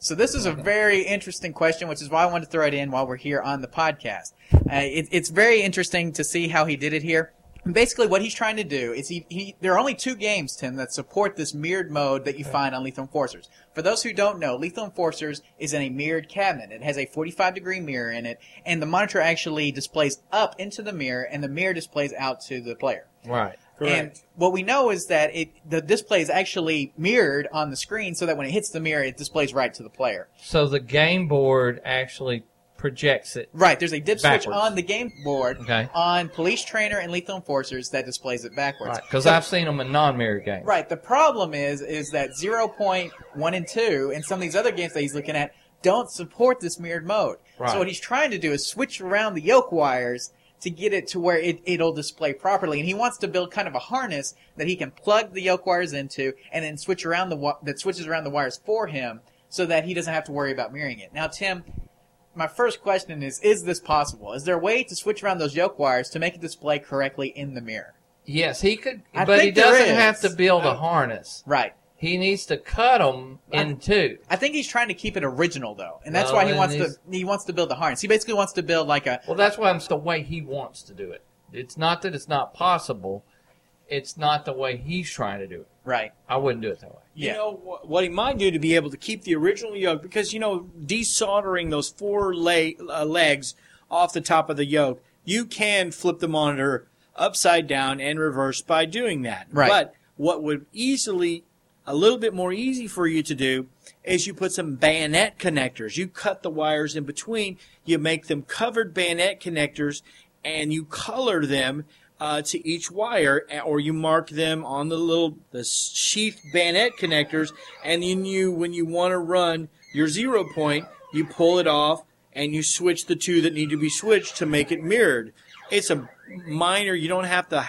So this is a very interesting question, which is why I wanted to throw it in while we're here on the podcast. Uh, it, it's very interesting to see how he did it here. And basically, what he's trying to do is he, he there are only two games, Tim, that support this mirrored mode that you find on Lethal Enforcers. For those who don't know, Lethal Enforcers is in a mirrored cabinet. It has a 45 degree mirror in it, and the monitor actually displays up into the mirror, and the mirror displays out to the player. Right. Correct. And what we know is that it the display is actually mirrored on the screen, so that when it hits the mirror, it displays right to the player. So the game board actually projects it. Right. There's a dip switch on the game board Okay. on Police Trainer and Lethal Enforcers that displays it backwards. Right. Because So- I've seen them in non-mirror games. Right. The problem is is that 0.1 and 2 and some of these other games that he's looking at don't support this mirrored mode. Right. So what he's trying to do is switch around the yoke wires to get it to where it, it'll display properly. And he wants to build kind of a harness that he can plug the yoke wires into and then switch around the that switches around the wires for him so that he doesn't have to worry about mirroring it. Now, Tim, my first question is, is this possible? Is there a way to switch around those yoke wires to make it display correctly in the mirror? Yes, he could, I but he doesn't have to build a oh. harness. Right. He needs to cut them in two. I think he's trying to keep it original though, and that's Well, why he wants to he wants to build the harness. He basically wants to build like a Well, that's why it's the way he wants to do it. It's not that it's not possible. It's not the way he's trying to do it. right. I wouldn't do it that way. Yeah. You know wh- what he might do to be able to keep the original yoke because you know desoldering those four uh, legs off the top of the yoke, you can flip the monitor upside down and reverse by doing that. Right. But what would easily a little bit more easy for you to do is you put some bayonet connectors. You cut the wires in between, you make them covered bayonet connectors, and you color them uh, to each wire, or you mark them on the little the sheath bayonet connectors, and then you, when you want to run your zero point, you pull it off and you switch the two that need to be switched to make it mirrored. It's a minor. You don't have to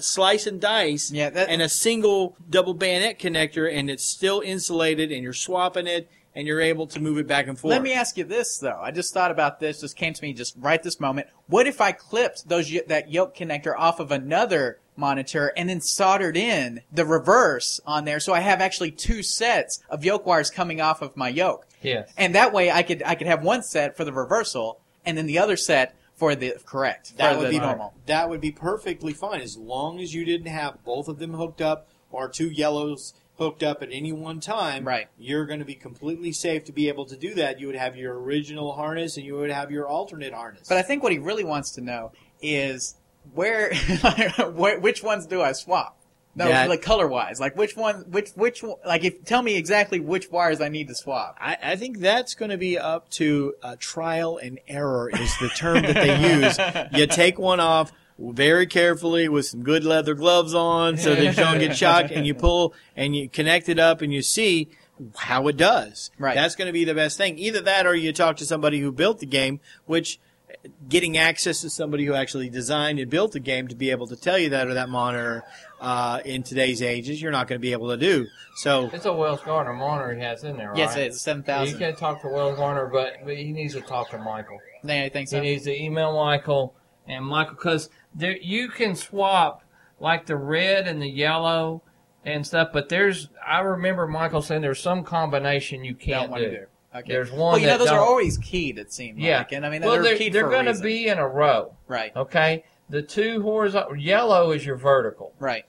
slice and dice Yeah, that- and a single double bayonet connector and it's still insulated and you're swapping it and you're able to move it back and forth. Let me ask you this though. I just thought about this. Just came to me just right this moment. What if I clipped those that yoke connector off of another monitor and then soldered in the reverse on there, so I have actually two sets of yoke wires coming off of my yoke, Yes. and that way I could I could have one set for the reversal and then the other set for the correct that would the be normal. That would be perfectly fine as long as you didn't have both of them hooked up or two yellows hooked up at any one time, Right. you're going to be completely safe to be able to do that. You would have your original harness and you would have your alternate harness. But I think what he really wants to know is where, where which ones do I swap? No, That- like color wise, like which one, which which one- like if tell me exactly which wires I need to swap. I, I think that's going to be up to uh, trial and error is the term that they use. You take one off very carefully with some good leather gloves on so that you don't get shocked and you pull and you connect it up and you see how it does. Right. That's going to be the best thing. Either that or you talk to somebody who built the game, which uh, getting access to somebody who actually designed and built the game to be able to tell you that or that monitor uh, in today's ages, you're not going to be able to do. So It's a Wells Gardner monitor he has in there, right? Yes, it is seven thousand. You thousand. can talk to Wells Gardner, but, but he needs to talk to Michael. Yeah, I think He needs to email Michael and Michael because there you can swap like the red and the yellow and stuff. But there's I remember Michael saying there's some combination you can't do. Okay. There's one Well, you know, those are don't- always keyed. It seems Yeah, like, and I mean, well, they're, they're, keyed they're going to be in a row. right, Okay, the two horizontal uh, yellow is your vertical, right,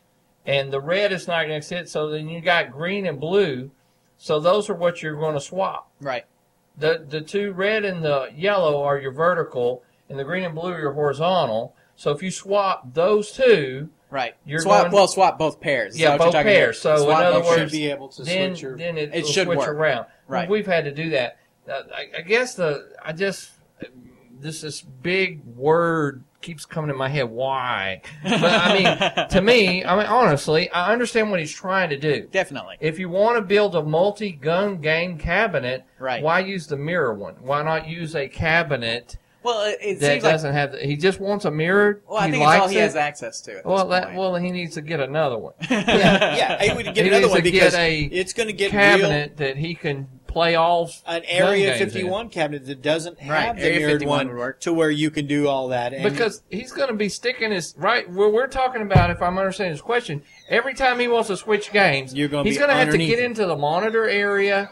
and the red is not going to sit. So then you got green and blue. So those are what you're going to swap. right. The the two red and the yellow are your vertical, and the green and blue are horizontal. So if you swap those two, Right. You're swap. going- well, swap both pairs. Is Yeah, that both pairs. about? So in other you words- should be able to then switch your. then it, It should switch work. around. Right. We've had to do that. Uh, I, I guess the I just this this big word keeps coming in my head. Why? But I mean, to me, I mean honestly, I understand what he's trying to do. Definitely. If you want to build a multi-gun game cabinet, Right. why use the mirror one? Why not use a cabinet Well, it, it that seems like. doesn't have? The, he just wants a mirror. Well, I he think it's all likes he it. has access to. At well, that well, he needs to get another one. yeah, yeah, I would get He another needs one to get because a it's going to get real. cabinet that he can play all An Area games 51 cabinet that doesn't have Right, the Area mirrored one would work. to where you can do all that. And because he's going to be sticking his right. Where we're talking about, if I'm understanding his question, every time he wants to switch games, You're gonna he's going to have to get into the monitor area,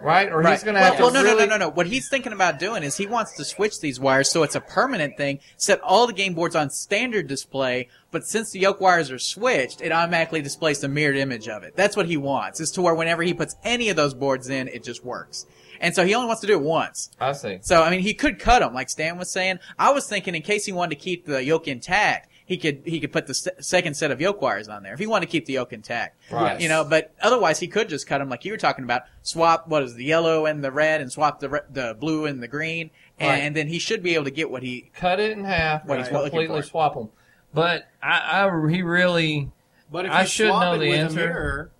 right? Or Right. he's going to well, have to well, no, really. no, no, no, no. What he's thinking about doing is he wants to switch these wires so it's a permanent thing. Set all the game boards on standard display, but since the yoke wires are switched, it automatically displays the mirrored image of it. That's what he wants. Is to where whenever he puts any of those boards in, it just works. And so he only wants to do it once. I see. So I mean, he could cut them, like Stan was saying. I was thinking, in case he wanted to keep the yoke intact, he could he could put the se- second set of yoke wires on there if he wanted to keep the yoke intact. Right. You know, but otherwise he could just cut them like you were talking about. Swap what is the yellow and the red, and swap the re- the blue and the green, and, Right. and then he should be able to get what he. Cut it in half What and he's completely swap them. But I, I, he really. But if I you should swap know it the with answer. a mirror,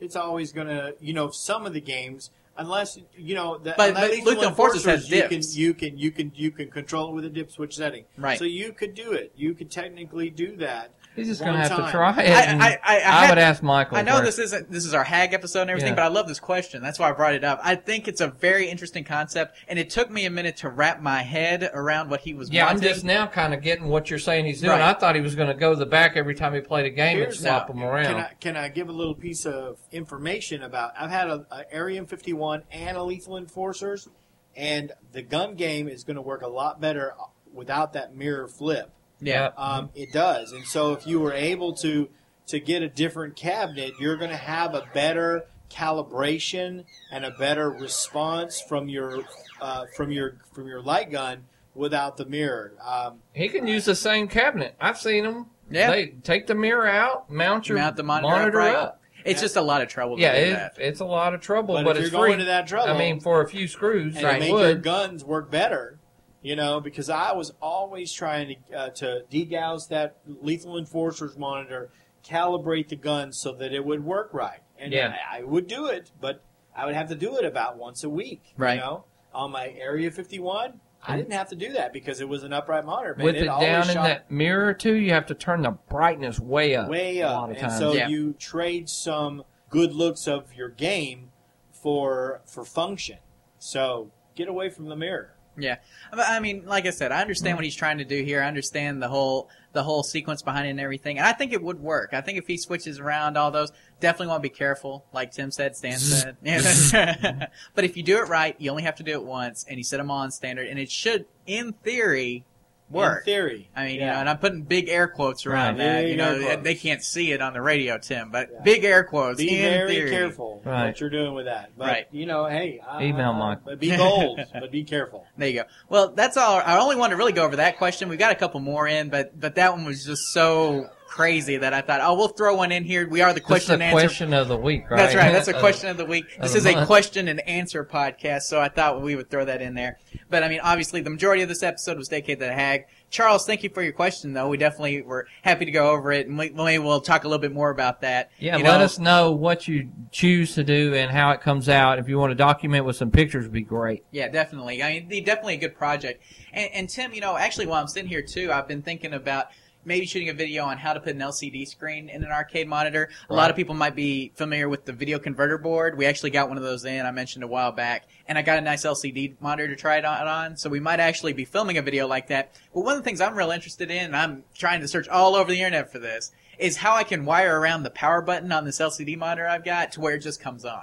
it's always going to, you know, some of the games, unless you know, that, But- but Lethal Lethal Enforcers has you can, you can, you can, you can control it with a dip switch setting. Right. So you could do it. You could technically do that. He's just going to have time. to try it. I- and I- I- I had- would ask Michael. I know first. this isn't this is our HAAG episode and everything, Yeah. but I love this question. That's why I brought it up. I think it's a very interesting concept, and it took me a minute to wrap my head around what he was. Yeah, I'm just now kind of getting what you're saying he's doing. Right. I thought he was going to go to the back every time he played a game Here's- and swap no. them around. Can I, can I give a little piece of information about? I've had a, a Area 51 and a Lethal Enforcers, and the gun game is going to work a lot better without that mirror flip. Yeah. Um, it does, and so if you were able to to get a different cabinet, you're going to have a better calibration and a better response from your uh, from your from your light gun without the mirror. Um, He can use the same cabinet. I've seen them. Yeah. They take the mirror out, mount your Mount the monitor, monitor upright. up. It's just a lot of trouble. Yeah, to do it, that. it's a lot of trouble, But but, if it's you're going free. to that trouble- I mean, for a few screws, and I to make your guns work better. You know, because I was always trying to uh, to degauss that lethal enforcers monitor, calibrate the gun so that it would work right, and Yeah. I, I would do it, but I would have to do it about once a week. Right. You know, on my Area 51, I didn't have to do that because it was an upright monitor. Man, With it always down in that mirror too, you have to turn the brightness way up. way a up, lot of and times. so Yeah. you trade some good looks of your game for for function. So get away from the mirror. Yeah, I mean, like I said, I understand what he's trying to do here. I understand the whole the whole sequence behind it and everything, and I think it would work. I think if he switches around all those, definitely want to be careful, like Tim said, Stan said. But if you do it right, you only have to do it once, and you set them on standard, and it should, in theory, work. In theory. I mean, you know, and I'm putting big air quotes around Right. that. Big You know, air quotes. they can't see it on the radio, Tim, but Yeah. big air quotes. Be in very theory. careful Right. what you're doing with that. But, Right. you know, hey, uh, Email Mike. But be bold, but be careful. There you go. Well, that's all. I only wanted to really go over that question. We've got a couple more in, but but that one was just so crazy that I thought, oh, we'll throw one in here. We are the question and answer. question of the week, right? That's right. That's a question of the week. This is a question and answer podcast, so I thought we would throw that in there. But I mean, obviously, the majority of this episode was dedicated to the HAAG. Charles, thank you for your question, though. We definitely were happy to go over it, and we, maybe we'll talk a little bit more about that. Yeah, You let know, us know what you choose to do and how it comes out. If you want to document with some pictures, would be great. Yeah, definitely. I mean, definitely a good project. And, and Tim, you know, actually, while I'm sitting here too, I've been thinking about maybe shooting a video on how to put an LCD screen in an arcade monitor. A lot of people might be familiar with the video converter board. We actually got one of those in. I mentioned a while back, and I got a nice LCD monitor to try it on. on, So we might actually be filming a video like that. But one of the things I'm real interested in, and I'm trying to search all over the internet for this, is how I can wire around the power button on this LCD monitor I've got to where it just comes on.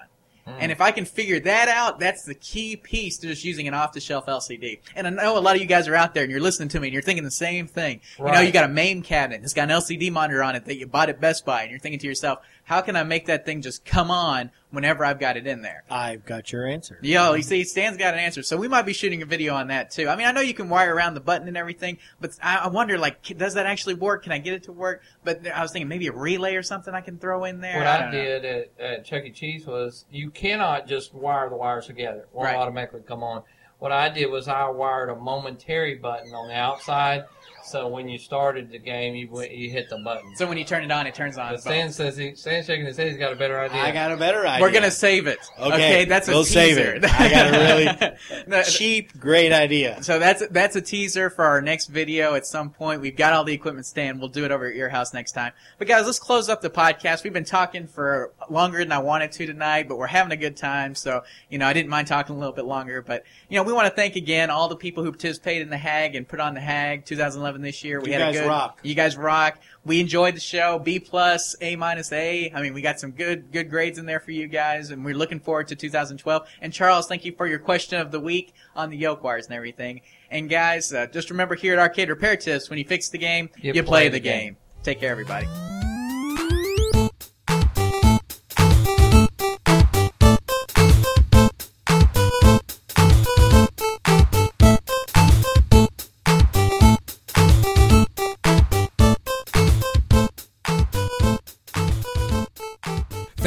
And if I can figure that out, that's the key piece to just using an off-the-shelf LCD. And I know a lot of you guys are out there and you're listening to me and you're thinking the same thing. You know, you got a MAME cabinet, it's got an LCD monitor on it that you bought at Best Buy, and you're thinking to yourself, how can I make that thing just come on whenever I've got it in there? I've got your answer. Yo, you see, Stan's got an answer, so we might be shooting a video on that too. I mean, I know you can wire around the button and everything, but I, I wonder, like, does that actually work? Can I get it to work? But I was thinking maybe a relay or something I can throw in there. What I I, did at, at Chuck E. Cheese was you cannot just wire the wires together. It won't Right. automatically come on. What I did was I wired a momentary button on the outside, so when you started the game, you went, you hit the button. So when you turn it on, it turns on. But Stan says he, Stan's shaking his head. He's got a better idea. I got a better idea. We're gonna save it. Okay, that's a we'll teaser. save it. I got a No, cheap, great idea. So that's that's a teaser for our next video at some point. We've got all the equipment Stan. We'll do it over at your house next time. But guys, let's close up the podcast. We've been talking for longer than I wanted to tonight, but we're having a good time. So you know, I didn't mind talking a little bit longer. But you know, we want to thank again all the people who participated in the HAAG and put on the HAAG 2011 this year. We You had guys a good. rock. You guys rock. We enjoyed the show. B plus, A minus, A. I mean, we got some good good grades in there for you guys, and we're looking forward to 2012. And Charles, thank you for your question of the week on the yoke wires and everything. And guys, uh, just remember here at Arcade Repair Tips, when you fix the game, you, play, the game. Take care, everybody.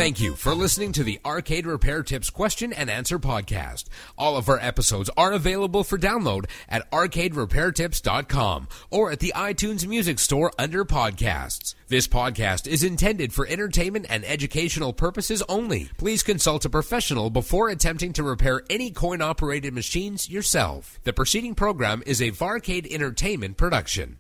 Thank you for listening to the Arcade Repair Tips question and answer podcast. All of our episodes are available for download at arcaderepairtips.com or at the iTunes Music Store under podcasts. This podcast is intended for entertainment and educational purposes only. Please consult a professional before attempting to repair any coin operated machines yourself. The preceding program is a Varcade Entertainment production.